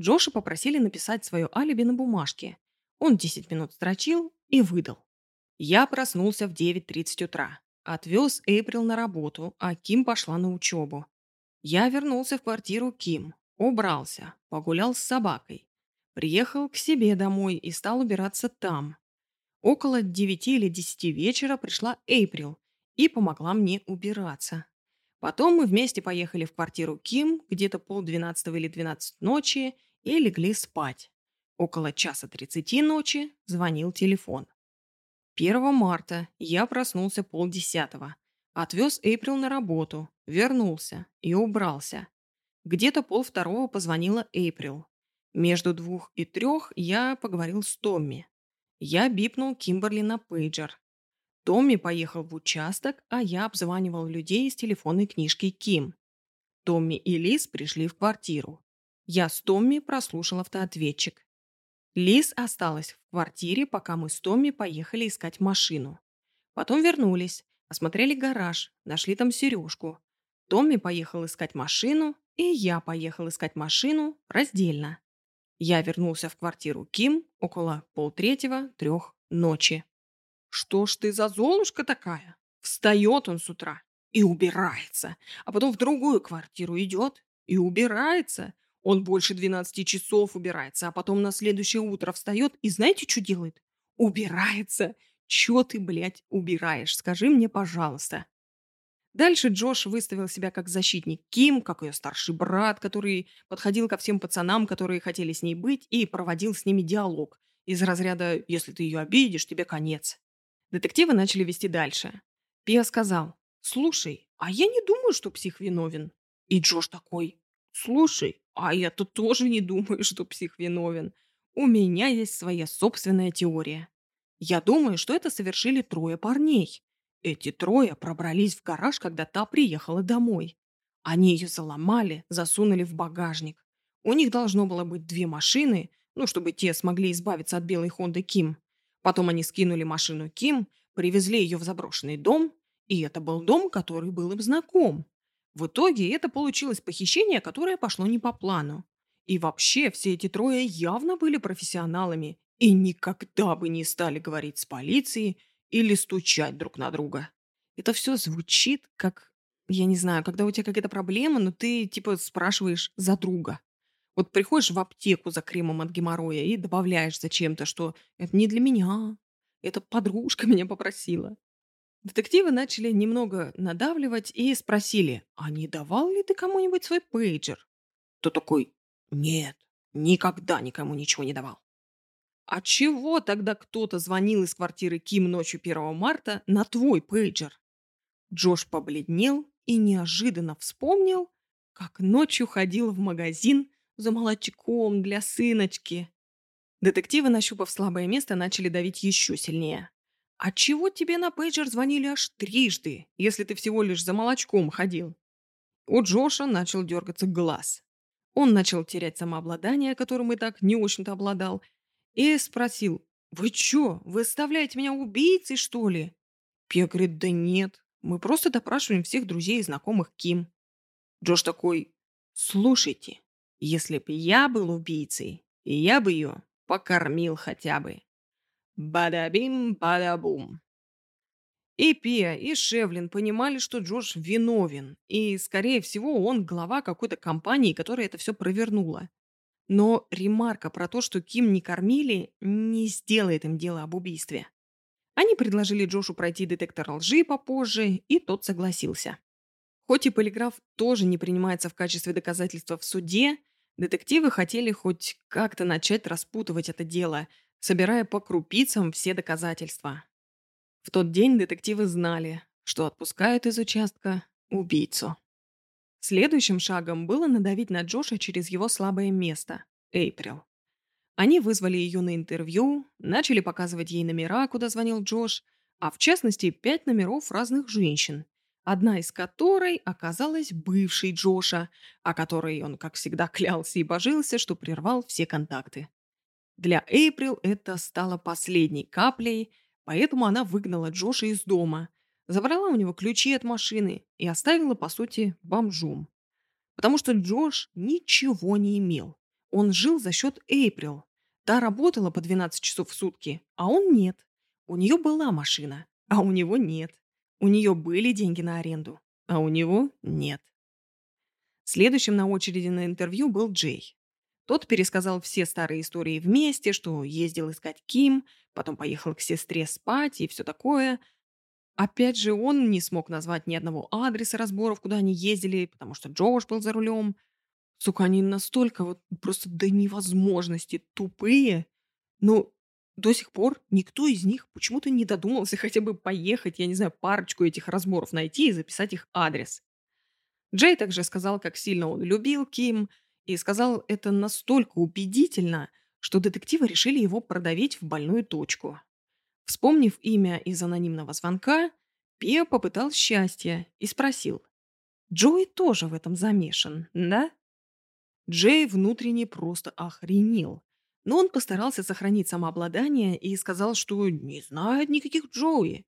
Speaker 1: Джоша попросили написать свое алиби на бумажке. Он 10 минут строчил и выдал. Я проснулся в 9.30 утра. Отвез Эйприл на работу, а Ким пошла на учебу. Я вернулся в квартиру Ким, убрался, погулял с собакой. Приехал к себе домой и стал убираться там. Около девяти или десяти вечера пришла Эйприл и помогла мне убираться. Потом мы вместе поехали в квартиру Ким где-то полдвенадцатого или двенадцать ночи и легли спать. Около часа тридцати ночи звонил телефон. 1 марта я проснулся полдесятого. Отвез Эйприл на работу, вернулся и убрался. Где-то полвторого позвонила Эйприл. Между двух и трех я поговорил с Томми. Я бипнул Кимберли на пейджер. Томми поехал в участок, а я обзванивал людей из телефонной книжки Ким. Томми и Лиз пришли в квартиру. Я с Томми прослушал автоответчик. Лиз осталась в квартире, пока мы с Томми поехали искать машину. Потом вернулись, осмотрели гараж, нашли там сережку. Томми поехал искать машину, и я поехал искать машину раздельно. Я вернулся в квартиру Ким около полтретьего, трех ночи. Что ж ты за золушка такая? Встает он с утра и убирается, а потом в другую квартиру идет и убирается. Он больше 12 часов убирается, а потом на следующее утро встает и знаете, что делает? Убирается. Чё ты, блядь, убираешь? Скажи мне, пожалуйста. Дальше Джош выставил себя как защитник Ким, как ее старший брат, который подходил ко всем пацанам, которые хотели с ней быть, и проводил с ними диалог. Из разряда «если ты ее обидишь, тебе конец». Детективы начали вести дальше. Пиа сказал «Слушай, а я не думаю, что псих виновен». И Джош такой «Слушай, а я-то тоже не думаю, что псих виновен. У меня есть своя собственная теория. Я думаю, что это совершили трое парней. Эти трое пробрались в гараж, когда та приехала домой. Они ее заломали, засунули в багажник. У них должно было быть две машины, ну, чтобы те смогли избавиться от белой Хонды Ким. Потом они скинули машину Ким, привезли ее в заброшенный дом, и это был дом, который был им знаком. В итоге это получилось похищение, которое пошло не по плану. И вообще все эти трое явно были профессионалами и никогда бы не стали говорить с полицией или стучать друг на друга. Это все звучит как, я не знаю, когда у тебя какая-то проблема, но ты типа спрашиваешь за друга. Вот приходишь в аптеку за кремом от геморроя и добавляешь зачем-то, что это не для меня, это подружка меня попросила. Детективы начали немного надавливать и спросили, а не давал ли ты кому-нибудь свой пейджер? То такой, нет, никогда никому ничего не давал. А чего тогда кто-то звонил из квартиры Ким ночью 1 марта на твой пейджер? Джош побледнел и неожиданно вспомнил, как ночью ходил в магазин за молочком для сыночки. Детективы, нащупав слабое место, начали давить еще сильнее. «А чего тебе на пейджер звонили аж трижды, если ты всего лишь за молочком ходил?» У Джоша начал дергаться глаз. Он начал терять самообладание, которым и так не очень-то обладал, и спросил, «Вы чё, вы оставляете меня убийцей, что ли?» Пия говорит, «Да нет, мы просто допрашиваем всех друзей и знакомых Ким». Джош такой, «Слушайте, если б я был убийцей, я бы ее покормил хотя бы». Бадабим-бадабум. И Пия, и Шевлин понимали, что Джош виновен, и, скорее всего, он глава какой-то компании, которая это все провернула. Но ремарка про то, что Ким не кормили, не сделает им дело об убийстве. Они предложили Джошу пройти детектор лжи попозже, и тот согласился. Хоть и полиграф тоже не принимается в качестве доказательства в суде, детективы хотели хоть как-то начать распутывать это дело, собирая по крупицам все доказательства. В тот день детективы знали, что отпускают из участка убийцу. Следующим шагом было надавить на Джоша через его слабое место – Эйприл. Они вызвали ее на интервью, начали показывать ей номера, куда звонил Джош, а в частности пять номеров разных женщин, одна из которой оказалась бывшей Джоша, о которой он, как всегда, клялся и божился, что прервал все контакты. Для Эйприл это стало последней каплей – Поэтому она выгнала Джоша из дома, забрала у него ключи от машины и оставила, по сути, бомжом. Потому что Джош ничего не имел. Он жил за счет Эйприл. Та работала по 12 часов в сутки, а он нет. У нее была машина, а у него нет. У нее были деньги на аренду, а у него нет. Следующим на очереди на интервью был Джей. Тот пересказал все старые истории вместе, что ездил искать Ким, потом поехал к сестре спать и все такое. Опять же, он не смог назвать ни одного адреса разборов, куда они ездили, потому что Джош был за рулем. Сука, они настолько вот просто до невозможности тупые. Но до сих пор никто из них почему-то не додумался хотя бы поехать, я не знаю, парочку этих разборов найти и записать их адрес. Джей также сказал, как сильно он любил Ким – и сказал это настолько убедительно, что детективы решили его продавить в больную точку. Вспомнив имя из анонимного звонка, Пиа попытал счастье и спросил. «Джои тоже в этом замешан, да?» Джей внутренне просто охренел. Но он постарался сохранить самообладание и сказал, что не знает никаких Джои.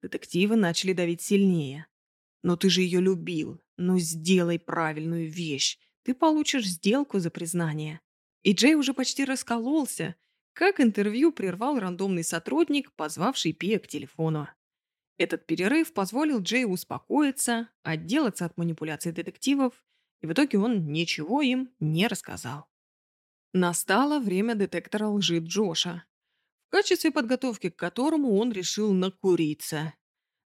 Speaker 1: Детективы начали давить сильнее. «Но ты же ее любил. Ну сделай правильную вещь. Ты получишь сделку за признание. И Джей уже почти раскололся, как интервью прервал рандомный сотрудник, позвавший Пия к телефону. Этот перерыв позволил Джею успокоиться, отделаться от манипуляций детективов, и в итоге он ничего им не рассказал. Настало время детектора лжи Джоша, в качестве подготовки к которому он решил накуриться.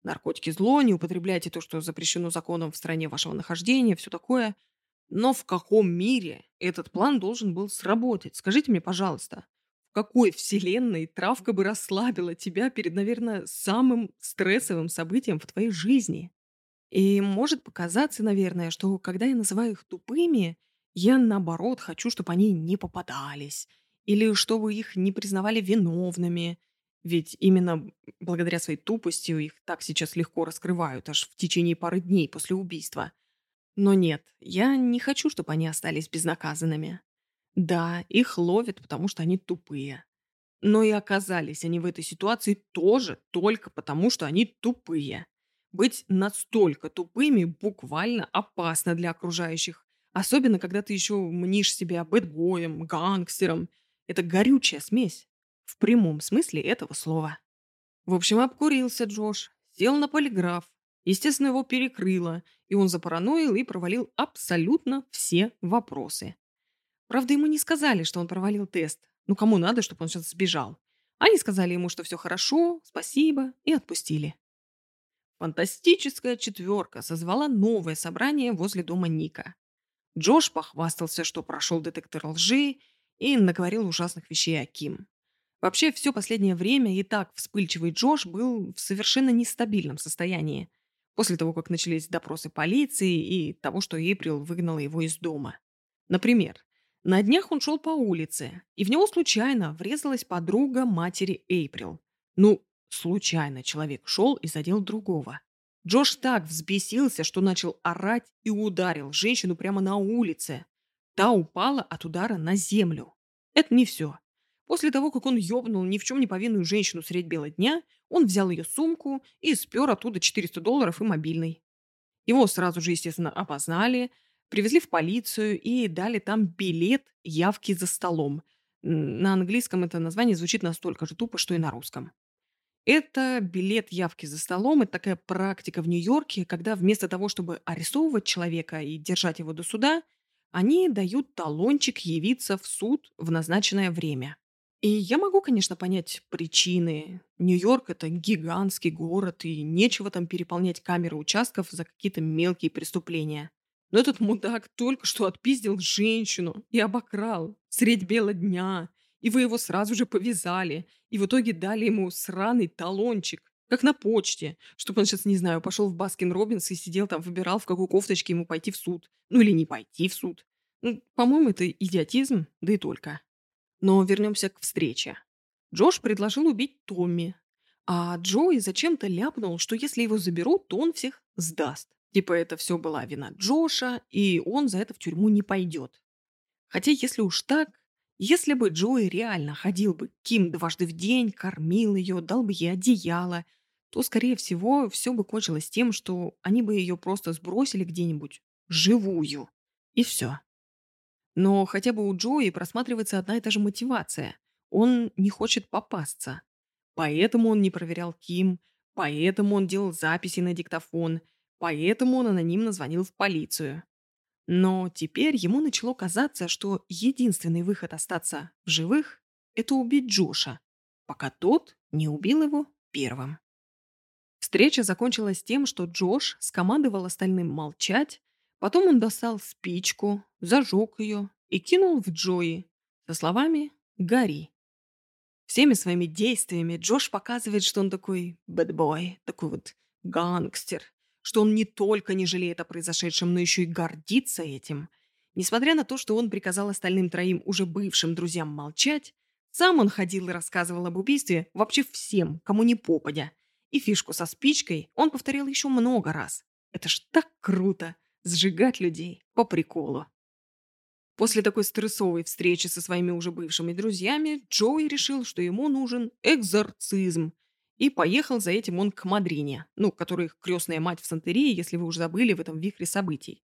Speaker 1: Наркотики зло, не употребляйте то, что запрещено законом в стране вашего нахождения, все такое – но в каком мире этот план должен был сработать? Скажите мне, пожалуйста, в какой вселенной травка бы расслабила тебя перед, наверное, самым стрессовым событием в твоей жизни? И может показаться, наверное, что когда я называю их тупыми, я, наоборот, хочу, чтобы они не попадались, или чтобы их не признавали виновными, ведь именно благодаря своей тупости их так сейчас легко раскрывают, аж в течение пары дней после убийства – но нет, я не хочу, чтобы они остались безнаказанными. Да, их ловят, потому что они тупые. Но и оказались они в этой ситуации тоже только потому, что они тупые. Быть настолько тупыми буквально опасно для окружающих. Особенно, когда ты еще мнишь себя бэтбоем, гангстером. Это горючая смесь. В прямом смысле этого слова. В общем, обкурился Джош, сел на полиграф, Естественно, его перекрыло, и он запараноил и провалил абсолютно все вопросы. Правда, ему не сказали, что он провалил тест. Ну, кому надо, чтобы он сейчас сбежал? Они сказали ему, что все хорошо, спасибо, и отпустили. Фантастическая четверка созвала новое собрание возле дома Ника. Джош похвастался, что прошел детектор лжи и наговорил ужасных вещей о Ким. Вообще, все последнее время и так вспыльчивый Джош был в совершенно нестабильном состоянии. После того, как начались допросы полиции и того, что Эйприл выгнала его из дома. Например, на днях он шел по улице, и в него случайно врезалась подруга матери Эйприл. Ну, случайно человек шел и задел другого. Джош так взбесился, что начал орать и ударил женщину прямо на улице. Та упала от удара на землю. Это не все. После того, как он ёбнул ни в чем не повинную женщину средь бела дня, он взял ее сумку и спер оттуда 400 долларов и мобильный. Его сразу же, естественно, опознали, привезли в полицию и дали там билет явки за столом. На английском это название звучит настолько же тупо, что и на русском. Это билет явки за столом. Это такая практика в Нью-Йорке, когда вместо того, чтобы арестовывать человека и держать его до суда, они дают талончик явиться в суд в назначенное время. И я могу, конечно, понять причины. Нью-Йорк– это гигантский город, и нечего там переполнять камеры участков за какие-то мелкие преступления. Но этот мудак только что отпиздил женщину и обокрал средь бела дня. И вы его сразу же повязали. И в итоге дали ему сраный талончик. Как на почте. Чтобы он сейчас, не знаю, пошел в Баскин Роббинс и сидел там, выбирал, в какой кофточке ему пойти в суд. Ну или не пойти в суд. Ну, по-моему, это идиотизм, да и только. Но вернемся к встрече. Джош предложил убить Томми, а Джои зачем-то ляпнул, что если его заберут, то он всех сдаст. Типа это все была вина Джоша, и он за это в тюрьму не пойдет. Хотя если уж так, если бы Джои реально ходил бы Ким дважды в день, кормил ее, дал бы ей одеяло, то, скорее всего, все бы кончилось тем, что они бы ее просто сбросили где-нибудь живую. И все. Но хотя бы у Джои просматривается одна и та же мотивация. Он не хочет попасться. Поэтому он не проверял Ким, поэтому он делал записи на диктофон, поэтому он анонимно звонил в полицию. Но теперь ему начало казаться, что единственный выход остаться в живых – это убить Джоша, пока тот не убил его первым. Встреча закончилась тем, что Джош скомандовал остальным молчать, потом он достал спичку, зажег ее и кинул в Джои со словами «Гори». Всеми своими действиями Джош показывает, что он такой бэтбой, такой вот гангстер, что он не только не жалеет о произошедшем, но еще и гордится этим. Несмотря на то, что он приказал остальным троим уже бывшим друзьям молчать, сам он ходил и рассказывал об убийстве вообще всем, кому не попадя. И фишку со спичкой он повторил еще много раз. Это ж так круто! Сжигать людей по приколу. После такой стрессовой встречи со своими уже бывшими друзьями Джоуи решил, что ему нужен экзорцизм. И поехал за этим он к Мадрине, ну, которая их крестная мать в Сантерии, если вы уже забыли в этом вихре событий.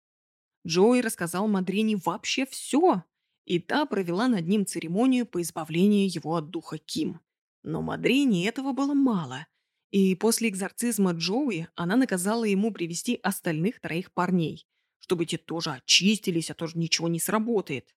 Speaker 1: Джоуи рассказал Мадрине вообще все, и та провела над ним церемонию по избавлению его от духа Ким. Но Мадрине этого было мало, и после экзорцизма Джоуи она наказала ему привести остальных троих парней – чтобы те тоже очистились, а тоже ничего не сработает.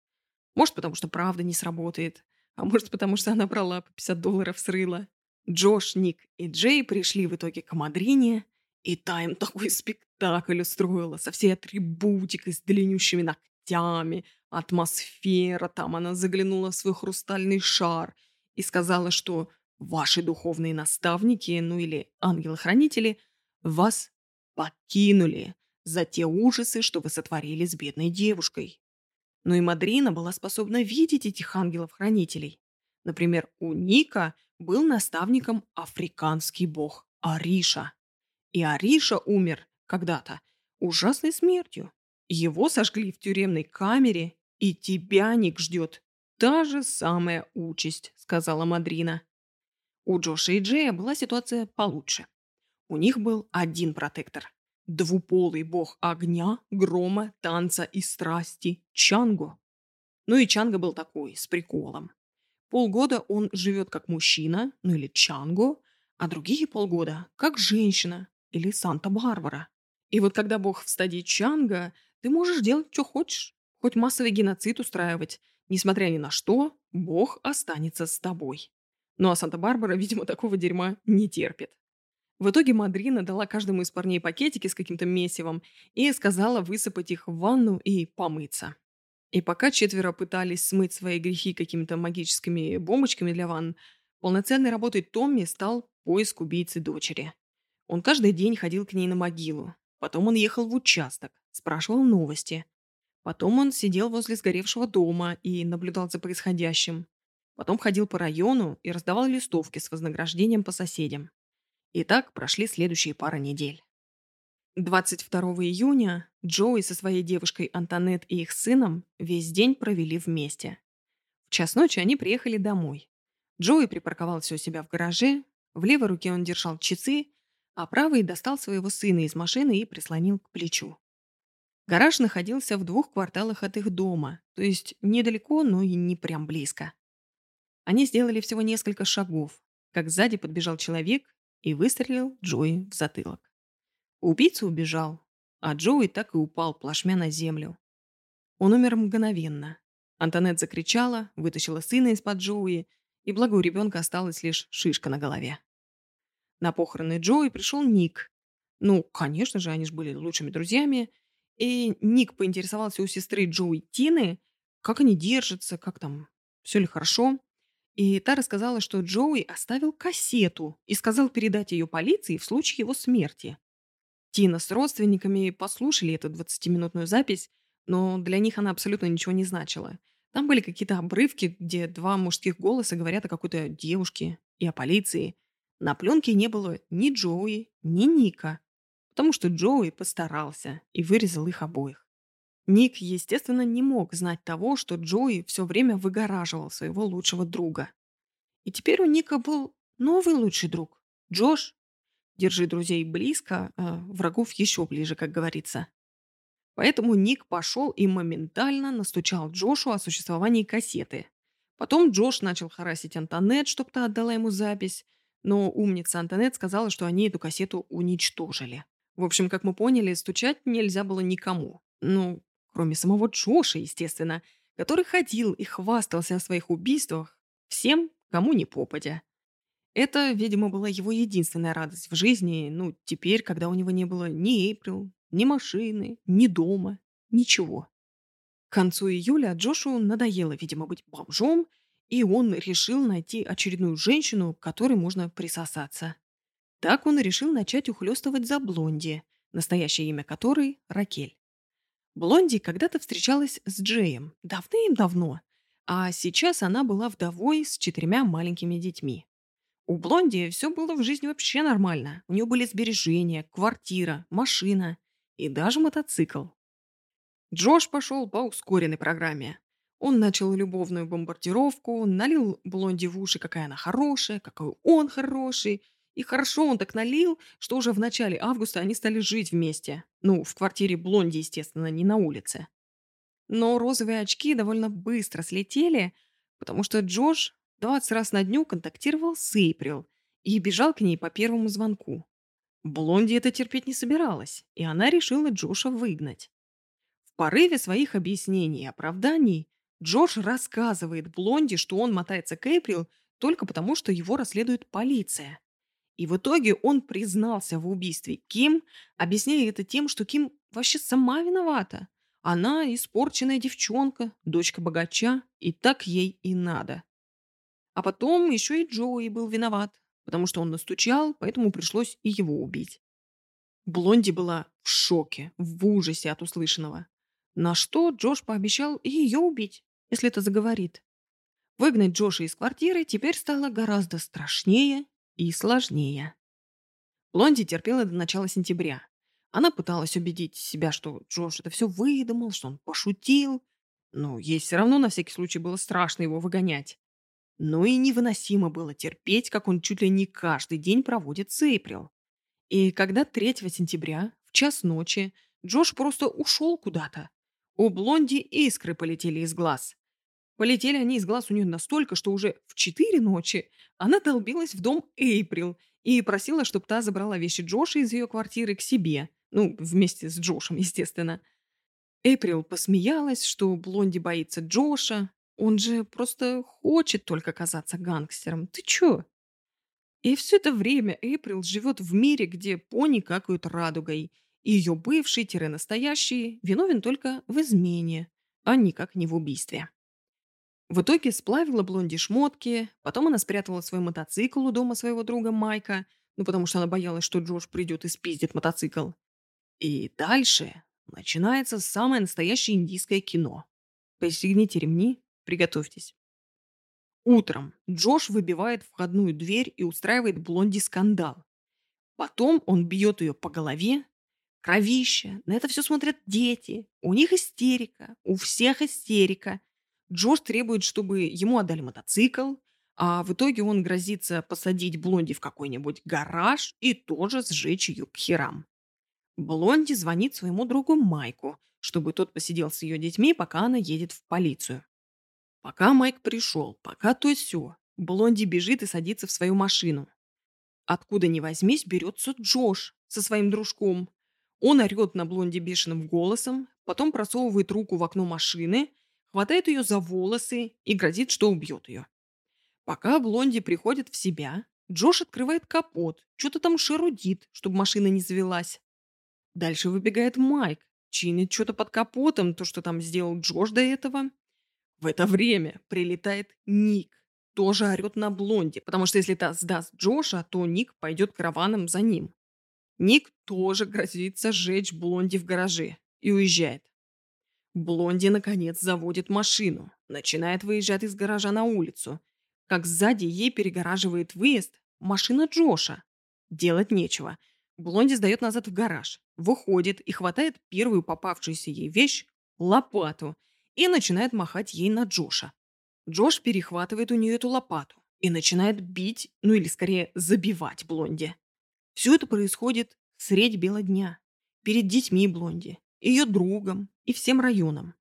Speaker 1: Может, потому что правда не сработает, а может, потому что она брала по 50 долларов с рыла. Джош, Ник и Джей пришли в итоге к Мадрине, и та им такой спектакль устроила со всей атрибутикой, с длиннющими ногтями, атмосфера, там она заглянула в свой хрустальный шар и сказала, что ваши духовные наставники, ну или ангелы-хранители, вас покинули, за те ужасы, что вы сотворили с бедной девушкой. Но и Мадрина была способна видеть этих ангелов-хранителей. Например, у Ника был наставником африканский бог Ариша. И Ариша умер когда-то ужасной смертью. Его сожгли в тюремной камере, и тебя, Ник, ждет та же самая участь, сказала Мадрина. У Джоша и Джея была ситуация получше. У них был один протектор двуполый бог огня, грома, танца и страсти Чанго. Ну и Чанго был такой, с приколом. Полгода он живет как мужчина, ну или Чанго, а другие полгода как женщина или Санта-Барбара. И вот когда бог в стадии Чанга, ты можешь делать, что хочешь. Хоть массовый геноцид устраивать. Несмотря ни на что, бог останется с тобой. Ну а Санта-Барбара, видимо, такого дерьма не терпит. В итоге Мадрина дала каждому из парней пакетики с каким-то месивом и сказала высыпать их в ванну и помыться. И пока четверо пытались смыть свои грехи какими-то магическими бомбочками для ванн, Полноценной работой Томми стал поиск убийцы дочери. Он каждый день ходил к ней на могилу. Потом он ехал в участок, спрашивал новости. Потом он сидел возле сгоревшего дома и наблюдал за происходящим. Потом ходил по району и раздавал листовки с вознаграждением по соседям. И так прошли следующие пара недель. 22 июня Джоуи со своей девушкой Антонет и их сыном весь день провели вместе. В час ночи они приехали домой. Джоуи припарковал все у себя в гараже, в левой руке он держал часы, а правый достал своего сына из машины и прислонил к плечу. Гараж находился в двух кварталах от их дома, то есть недалеко, но и не прям близко. Они сделали всего несколько шагов, как сзади подбежал человек и выстрелил Джои в затылок. Убийца убежал, а Джоуи так и упал плашмя на землю. Он умер мгновенно. Антонет закричала, вытащила сына из-под Джоуи, и благо у ребенка осталась лишь шишка на голове. На похороны Джоуи пришел Ник. Ну, конечно же, они же были лучшими друзьями. И Ник поинтересовался у сестры Джоуи Тины, как они держатся, как там, все ли хорошо. И та рассказала, что Джоуи оставил кассету и сказал передать ее полиции в случае его смерти. Тина с родственниками послушали эту 20-минутную запись, но для них она абсолютно ничего не значила. Там были какие-то обрывки, где два мужских голоса говорят о какой-то девушке и о полиции. На пленке не было ни Джоуи, ни Ника, потому что Джоуи постарался и вырезал их обоих. Ник, естественно, не мог знать того, что Джоуи все время выгораживал своего лучшего друга. И теперь у Ника был новый лучший друг – Джош. Держи друзей близко, а врагов еще ближе, как говорится. Поэтому Ник пошел и моментально настучал Джошу о существовании кассеты. Потом Джош начал харасить Антонет, чтобы та отдала ему запись, но умница Антонет сказала, что они эту кассету уничтожили. В общем, как мы поняли, стучать нельзя было никому. Ну, кроме самого Джоша, естественно, который ходил и хвастался о своих убийствах всем, кому не попадя. Это, видимо, была его единственная радость в жизни, ну, теперь, когда у него не было ни Эйприл, ни машины, ни дома, ничего. К концу июля Джошу надоело, видимо, быть бомжом, и он решил найти очередную женщину, к которой можно присосаться. Так он решил начать ухлёстывать за Блонди, настоящее имя которой – Ракель. Блонди когда-то встречалась с Джеем, давным-давно, а сейчас она была вдовой с четырьмя маленькими детьми. У Блонди все было в жизни вообще нормально. У нее были сбережения, квартира, машина и даже мотоцикл. Джош пошел по ускоренной программе. Он начал любовную бомбардировку, налил Блонди в уши, какая она хорошая, какой он хороший. И хорошо он так налил, что уже в начале августа они стали жить вместе. Ну, в квартире Блонди, естественно, не на улице. Но розовые очки довольно быстро слетели, потому что Джош 20 раз на дню контактировал с Эйприл и бежал к ней по первому звонку. Блонди это терпеть не собиралась, и она решила Джоша выгнать. В порыве своих объяснений и оправданий Джош рассказывает Блонди, что он мотается к Эйприл только потому, что его расследует полиция. И в итоге он признался в убийстве Ким, объясняя это тем, что Ким вообще сама виновата. Она испорченная девчонка, дочка богача, и так ей и надо. А потом еще и Джоуи был виноват, потому что он настучал, поэтому пришлось и его убить. Блонди была в шоке, в ужасе от услышанного. На что Джош пообещал и ее убить, если это заговорит. Выгнать Джоша из квартиры теперь стало гораздо страшнее и сложнее. Блонди терпела до начала сентября. Она пыталась убедить себя, что Джош это все выдумал, что он пошутил. Но ей все равно на всякий случай было страшно его выгонять. Но и невыносимо было терпеть, как он чуть ли не каждый день проводит с Эйприл. И когда 3 сентября, в час ночи, Джош просто ушел куда-то, у Блонди искры полетели из глаз. Полетели они из глаз у нее настолько, что уже в 4 ночи она долбилась в дом Эйприл и просила, чтобы та забрала вещи Джоша из ее квартиры к себе. Ну, вместе с Джошем, естественно. Эйприл посмеялась, что Блонди боится Джоша, он же просто хочет только казаться гангстером. Ты чё? И все это время Эйприл живет в мире, где пони какают радугой, и ее бывший-настоящий виновен только в измене, а никак не в убийстве. В итоге сплавила Блонди шмотки, потом она спрятала свой мотоцикл у дома своего друга Майка, ну потому что она боялась, что Джош придет и спиздит мотоцикл. И дальше начинается самое настоящее индийское кино. Пристегните ремни, приготовьтесь. Утром Джош выбивает входную дверь и устраивает Блонди скандал. Потом он бьет ее по голове. Кровище. На это все смотрят дети. У них истерика. У всех истерика. Джош требует, чтобы ему отдали мотоцикл, а в итоге он грозится посадить Блонди в какой-нибудь гараж и тоже сжечь ее к херам. Блонди звонит своему другу Майку, чтобы тот посидел с ее детьми, пока она едет в полицию. Пока Майк пришел, пока то все, Блонди бежит и садится в свою машину. Откуда ни возьмись, берется Джош со своим дружком. Он орет на Блонди бешеным голосом, потом просовывает руку в окно машины, хватает ее за волосы и грозит, что убьет ее. Пока Блонди приходит в себя, Джош открывает капот, что-то там шарудит, чтобы машина не завелась. Дальше выбегает Майк, чинит что-то под капотом, то, что там сделал Джош до этого. В это время прилетает Ник, тоже орет на Блонди, потому что если та сдаст Джоша, то Ник пойдет караваном за ним. Ник тоже грозится сжечь Блонди в гараже и уезжает. Блонди, наконец, заводит машину, начинает выезжать из гаража на улицу. Как сзади ей перегораживает выезд машина Джоша. Делать нечего. Блонди сдает назад в гараж, выходит и хватает первую попавшуюся ей вещь – лопату – и начинает махать ей на Джоша. Джош перехватывает у нее эту лопату и начинает бить, ну или скорее забивать Блонди. Все это происходит средь бела дня, перед детьми Блонди, ее другом и всем районом.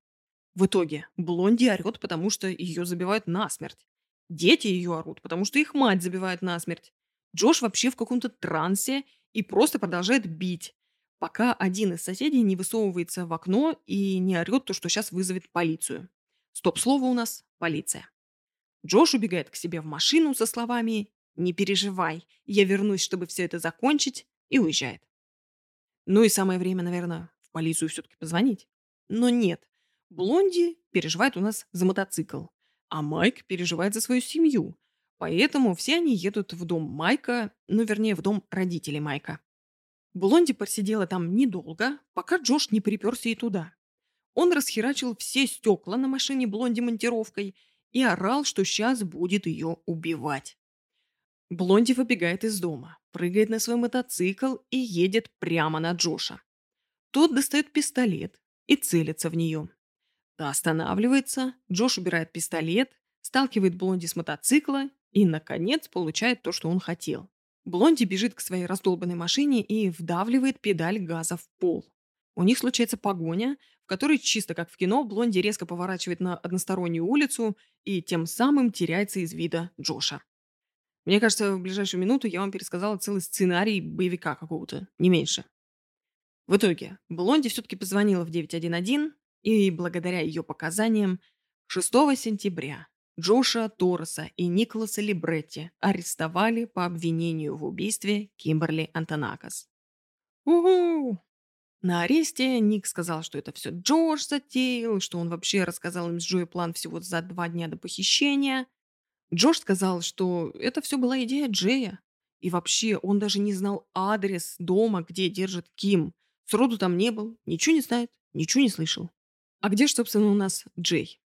Speaker 1: В итоге Блонди орет, потому что ее забивают насмерть. Дети ее орут, потому что их мать забивает насмерть. Джош вообще в каком-то трансе и просто продолжает бить, пока один из соседей не высовывается в окно и не орет то, что сейчас вызовет полицию. Стоп-слово у нас – полиция. Джош убегает к себе в машину со словами «Не переживай, я вернусь, чтобы все это закончить», и уезжает. Ну и самое время, наверное, в полицию все-таки позвонить. Но нет, Блонди переживает у нас за мотоцикл, а Майк переживает за свою семью. Поэтому все они едут в дом Майка, ну вернее в дом родителей Майка. Блонди просидела там недолго, пока Джош не приперся и туда. Он расхерачил все стекла на машине Блонди монтировкой и орал, что сейчас будет ее убивать. Блонди выбегает из дома, прыгает на свой мотоцикл и едет прямо на Джоша. Тот достает пистолет и целится в нее. Та останавливается, Джош убирает пистолет, сталкивает Блонди с мотоцикла и, наконец, получает то, что он хотел. Блонди бежит к своей раздолбанной машине и вдавливает педаль газа в пол. У них случается погоня, в которой, чисто как в кино, Блонди резко поворачивает на одностороннюю улицу и тем самым теряется из вида Джоша. Мне кажется, в ближайшую минуту я вам пересказала целый сценарий боевика какого-то, не меньше. В итоге, Блонди все-таки позвонила в 911, и благодаря ее показаниям 6 сентября Джоша Торреса и Николаса Либретти арестовали по обвинению в убийстве Кимберли Антонакас. Угу! На аресте Ник сказал, что это все Джош затеял, что он вообще рассказал им с Джои план всего за два дня до похищения. Джош сказал, что это все была идея Джея. И вообще, он даже не знал адрес дома, где держит Ким. Сроду там не был, ничего не знает, ничего не слышал. А где, собственно, у нас Джей?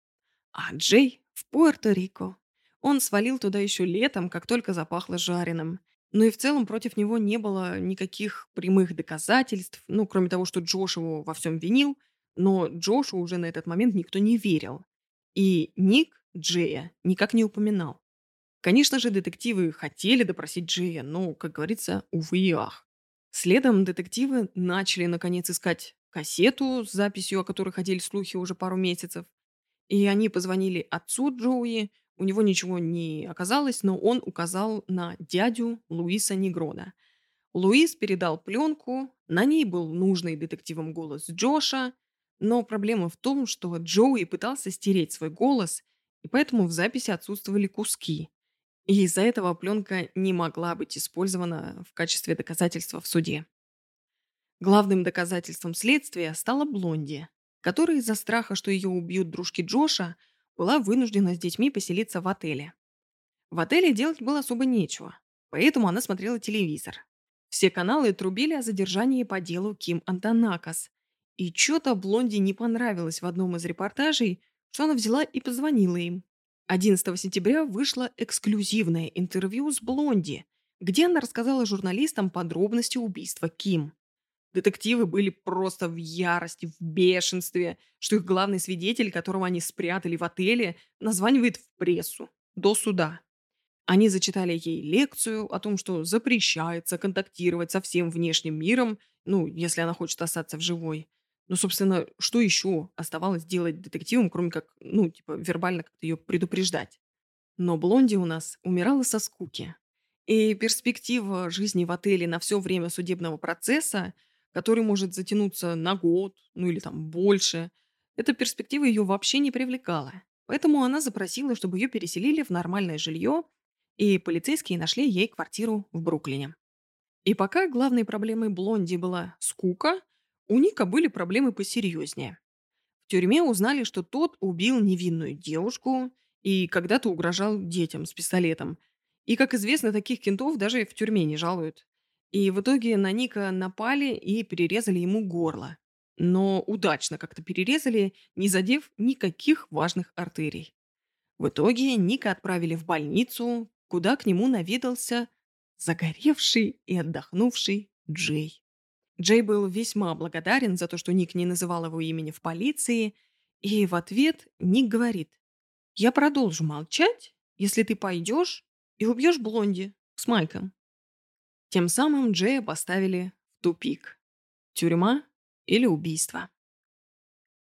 Speaker 1: А Джей в Пуэрто-Рико. Он свалил туда еще летом, как только запахло жареным. Но и в целом против него не было никаких прямых доказательств, ну, кроме того, что Джош его во всем винил, но Джошу уже на этот момент никто не верил. И Ник Джея никак не упоминал. Конечно же, детективы хотели допросить Джея, но, как говорится, увы и ах. Следом детективы начали, наконец, искать кассету с записью, о которой ходили слухи уже пару месяцев. И они позвонили отцу Джоуи, у него ничего не оказалось, но он указал на дядю Луиса Негрода. Луис передал пленку, на ней был нужный детективом голос Джоша, но проблема в том, что Джоуи пытался стереть свой голос, и поэтому в записи отсутствовали куски. И из-за этого пленка не могла быть использована в качестве доказательства в суде. Главным доказательством следствия стала Блонди, которая из-за страха, что ее убьют дружки Джоша, была вынуждена с детьми поселиться в отеле. В отеле делать было особо нечего, поэтому она смотрела телевизор. Все каналы трубили о задержании по делу Ким Антонакас. И что-то Блонди не понравилось в одном из репортажей, что она взяла и позвонила им. 11 сентября вышло эксклюзивное интервью с Блонди, где она рассказала журналистам подробности убийства Ким. Детективы были просто в ярости, в бешенстве, что их главный свидетель, которого они спрятали в отеле, названивает в прессу. До суда. Они зачитали ей лекцию о том, что запрещается контактировать со всем внешним миром, ну, если она хочет остаться в живой. Ну, собственно, что еще оставалось делать детективам, кроме как, ну, типа, вербально как-то ее предупреждать? Но Блонди у нас умирала со скуки. И перспектива жизни в отеле на все время судебного процесса который может затянуться на год, ну или там больше, эта перспектива ее вообще не привлекала. Поэтому она запросила, чтобы ее переселили в нормальное жилье, и полицейские нашли ей квартиру в Бруклине. И пока главной проблемой Блонди была скука, у Ника были проблемы посерьезнее. В тюрьме узнали, что тот убил невинную девушку и когда-то угрожал детям с пистолетом. И, как известно, таких кентов даже в тюрьме не жалуют. И в итоге на Ника напали и перерезали ему горло. Но удачно как-то перерезали, не задев никаких важных артерий. В итоге Ника отправили в больницу, куда к нему наведался загоревший и отдохнувший Джей. Джей был весьма благодарен за то, что Ник не называл его имени в полиции, и в ответ Ник говорит, «Я продолжу молчать, если ты пойдешь и убьешь Блонди с Майком». Тем самым Джея поставили в тупик. Тюрьма или убийство.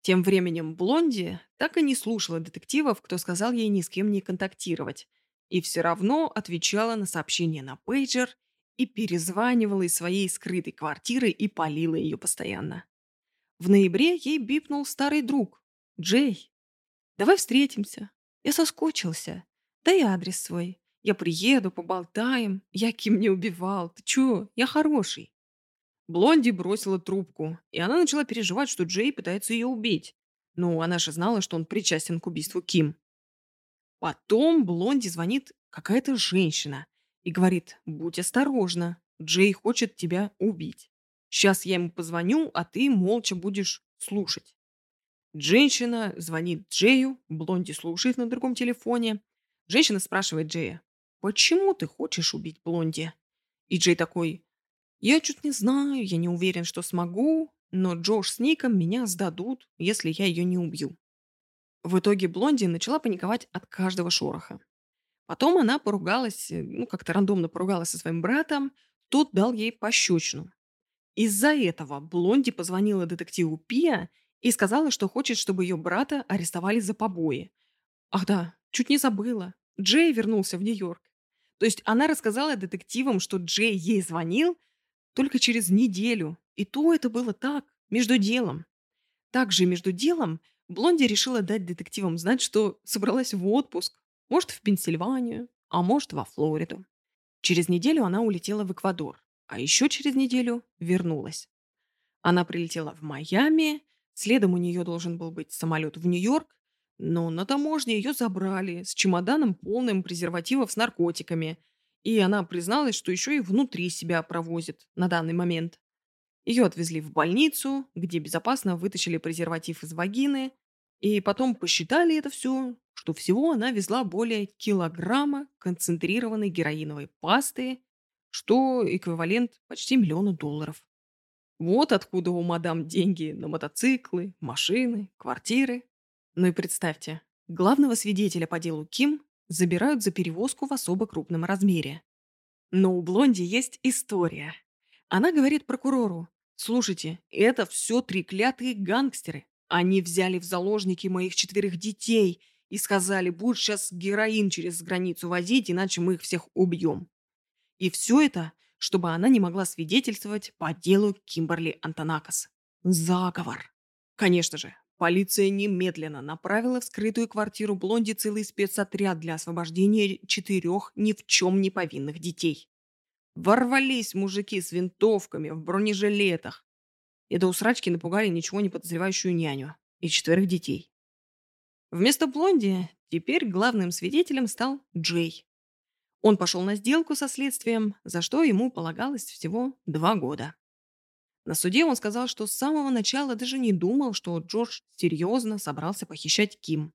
Speaker 1: Тем временем Блонди так и не слушала детективов, кто сказал ей ни с кем не контактировать, и все равно отвечала на сообщения на пейджер и перезванивала из своей скрытой квартиры и полила ее постоянно. В ноябре ей бипнул старый друг. «Джей, давай встретимся. Я соскучился. Дай адрес свой. Я приеду, поболтаем. Я Ким не убивал. Ты чё? Я хороший. Блонди бросила трубку, и она начала переживать, что Джей пытается ее убить. Ну, она же знала, что он причастен к убийству Ким. Потом Блонди звонит какая-то женщина и говорит, будь осторожна, Джей хочет тебя убить. Сейчас я ему позвоню, а ты молча будешь слушать. Женщина звонит Джею, Блонди слушает на другом телефоне. Женщина спрашивает Джея, «Почему ты хочешь убить Блонди?» И Джей такой, «Я чуть не знаю, я не уверен, что смогу, но Джош с Ником меня сдадут, если я ее не убью». В итоге Блонди начала паниковать от каждого шороха. Потом она поругалась, э, ну, как-то рандомно поругалась со своим братом, тот дал ей пощечину. Из-за этого Блонди позвонила детективу Пия и сказала, что хочет, чтобы ее брата арестовали за побои. Ах да, чуть не забыла. Джей вернулся в Нью-Йорк. То есть она рассказала детективам, что Джей ей звонил только через неделю. И то это было так, между делом. Также между делом Блонди решила дать детективам знать, что собралась в отпуск. Может, в Пенсильванию, а может, во Флориду. Через неделю она улетела в Эквадор, а еще через неделю вернулась. Она прилетела в Майами, следом у нее должен был быть самолет в Нью-Йорк, но на таможне ее забрали с чемоданом, полным презервативов с наркотиками. И она призналась, что еще и внутри себя провозит на данный момент. Ее отвезли в больницу, где безопасно вытащили презерватив из вагины, и потом посчитали это все, что всего она везла более килограмма концентрированной героиновой пасты, что эквивалент почти миллиона долларов. Вот откуда у мадам деньги на мотоциклы, машины, квартиры. Ну и представьте, главного свидетеля по делу Ким забирают за перевозку в особо крупном размере. Но у Блонди есть история. Она говорит прокурору, «Слушайте, это все треклятые гангстеры. Они взяли в заложники моих четверых детей и сказали, будешь сейчас героин через границу возить, иначе мы их всех убьем». И все это, чтобы она не могла свидетельствовать по делу Кимберли Антонакас. Заговор. Конечно же, Полиция немедленно направила в скрытую квартиру Блонди целый спецотряд для освобождения четырех ни в чем не повинных детей. Ворвались мужики с винтовками в бронежилетах и до усрачки напугали ничего не подозревающую няню и четверых детей. Вместо Блонди теперь главным свидетелем стал Джей. Он пошел на сделку со следствием, за что ему полагалось всего два года. На суде он сказал, что с самого начала даже не думал, что Джордж серьезно собрался похищать Ким.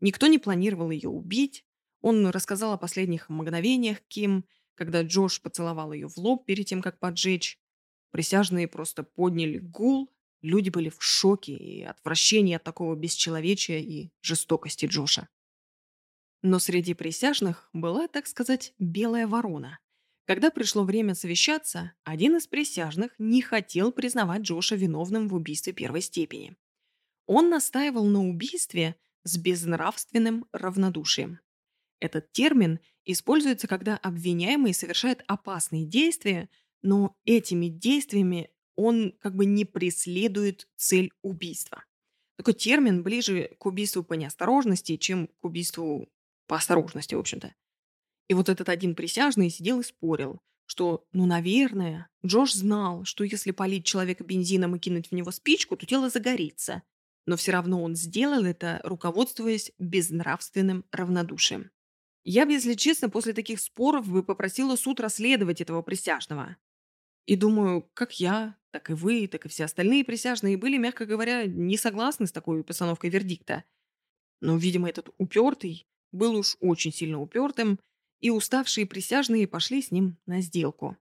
Speaker 1: Никто не планировал ее убить. Он рассказал о последних мгновениях Ким, когда Джош поцеловал ее в лоб перед тем, как поджечь. Присяжные просто подняли гул. Люди были в шоке и отвращении от такого бесчеловечия и жестокости Джоша. Но среди присяжных была, так сказать, белая ворона. Когда пришло время совещаться, один из присяжных не хотел признавать Джоша виновным в убийстве первой степени. Он настаивал на убийстве с безнравственным равнодушием. Этот термин используется, когда обвиняемый совершает опасные действия, но этими действиями он как бы не преследует цель убийства. Такой термин ближе к убийству по неосторожности, чем к убийству по осторожности, в общем-то. И вот этот один присяжный сидел и спорил, что, ну, наверное, Джош знал, что если полить человека бензином и кинуть в него спичку, то тело загорится. Но все равно он сделал это, руководствуясь безнравственным равнодушием. Я если честно, после таких споров бы попросила суд расследовать этого присяжного. И думаю, как я, так и вы, так и все остальные присяжные были, мягко говоря, не согласны с такой постановкой вердикта. Но, видимо, этот упертый был уж очень сильно упертым, и уставшие присяжные пошли с ним на сделку.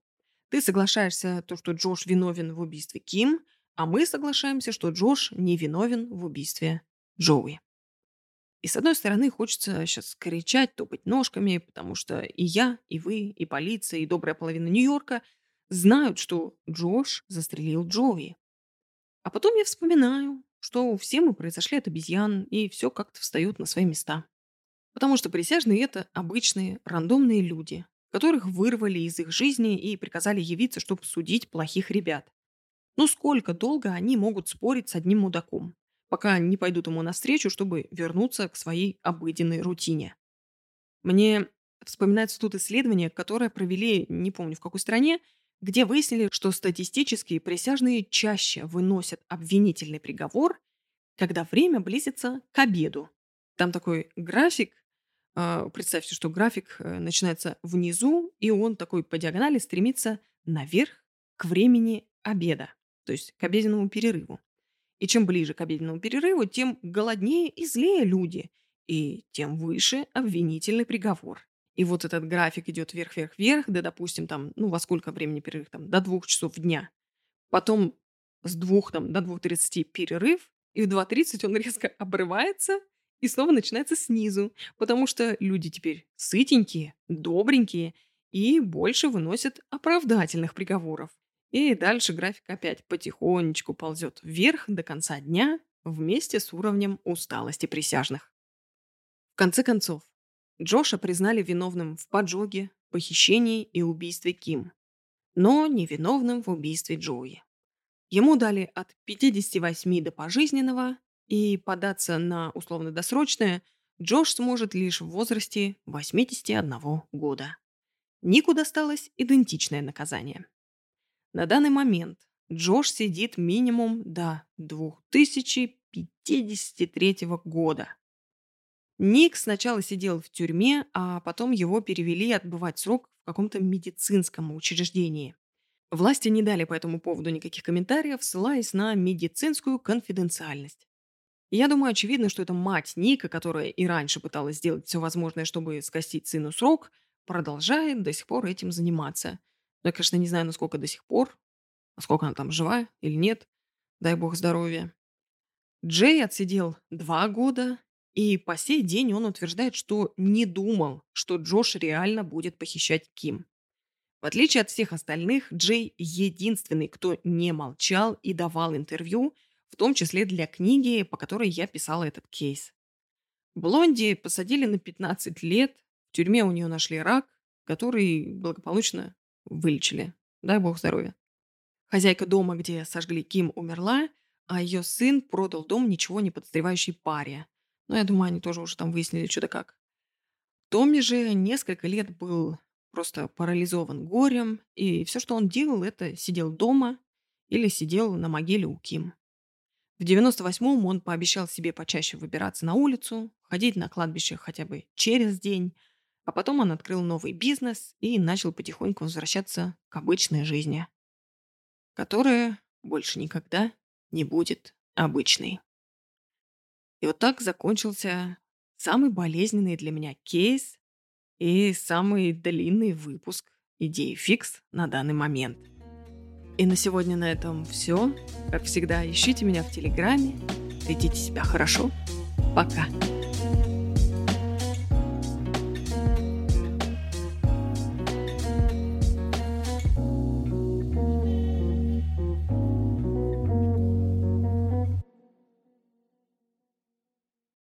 Speaker 1: Ты соглашаешься, то, что Джош виновен в убийстве Ким, а мы соглашаемся, что Джош не виновен в убийстве Джоуи. И с одной стороны, хочется сейчас кричать, топать ножками, потому что и я, и вы, и полиция, и добрая половина Нью-Йорка знают, что Джош застрелил Джоуи. А потом я вспоминаю, что все мы произошли от обезьян, и все как-то встает на свои места. Потому что присяжные – это обычные, рандомные люди, которых вырвали из их жизни и приказали явиться, чтобы судить плохих ребят. Ну сколько долго они могут спорить с одним мудаком, пока не пойдут ему навстречу, чтобы вернуться к своей обыденной рутине. Мне вспоминается тут исследование, которое провели, не помню в какой стране, где выяснили, что статистически присяжные чаще выносят обвинительный приговор, когда время близится к обеду. Там такой график, представьте, что график э, начинается внизу, и он такой по диагонали стремится наверх к времени обеда, то есть к обеденному перерыву. И чем ближе к обеденному перерыву, тем голоднее и злее люди, и тем выше обвинительный приговор. И вот этот график идет вверх-вверх-вверх, да, допустим, там, ну, во сколько времени перерыв, там, до двух часов дня. Потом с двух там, до двух тридцати перерыв, и в 2.30 он резко обрывается, и снова начинается снизу, потому что люди теперь сытенькие, добренькие и больше выносят оправдательных приговоров. И дальше график опять потихонечку ползет вверх до конца дня вместе с уровнем усталости присяжных. В конце концов, Джоша признали виновным в поджоге, похищении и убийстве Ким, но невиновным в убийстве Джоуи. Ему дали от 58 до пожизненного и податься на условно-досрочное Джош сможет лишь в возрасте 81 года. Нику досталось идентичное наказание. На данный момент Джош сидит минимум до 2053 года. Ник сначала сидел в тюрьме, а потом его перевели отбывать срок в каком-то медицинском учреждении. Власти не дали по этому поводу никаких комментариев, ссылаясь на медицинскую конфиденциальность. Я думаю, очевидно, что это мать Ника, которая и раньше пыталась сделать все возможное, чтобы скостить сыну срок, продолжает до сих пор этим заниматься. Но я, конечно, не знаю, насколько до сих пор, насколько она там жива или нет. Дай бог здоровья. Джей отсидел два года, и по сей день он утверждает, что не думал, что Джош реально будет похищать Ким. В отличие от всех остальных, Джей единственный, кто не молчал и давал интервью, в том числе для книги, по которой я писала этот кейс. Блонди посадили на 15 лет, в тюрьме у нее нашли рак, который благополучно вылечили. Дай бог здоровья. Хозяйка дома, где сожгли Ким, умерла, а ее сын продал дом ничего не подозревающей паре. Но я думаю, они тоже уже там выяснили что-то как. Томми же несколько лет был просто парализован горем, и все, что он делал, это сидел дома или сидел на могиле у Ким. В 98-м он пообещал себе почаще выбираться на улицу, ходить на кладбище хотя бы через день, а потом он открыл новый бизнес и начал потихоньку возвращаться к обычной жизни, которая больше никогда не будет обычной. И вот так закончился самый болезненный для меня кейс и самый длинный выпуск идеи фикс на данный момент. И на сегодня на этом все. Как всегда, ищите меня в Телеграме, ведите себя хорошо. Пока.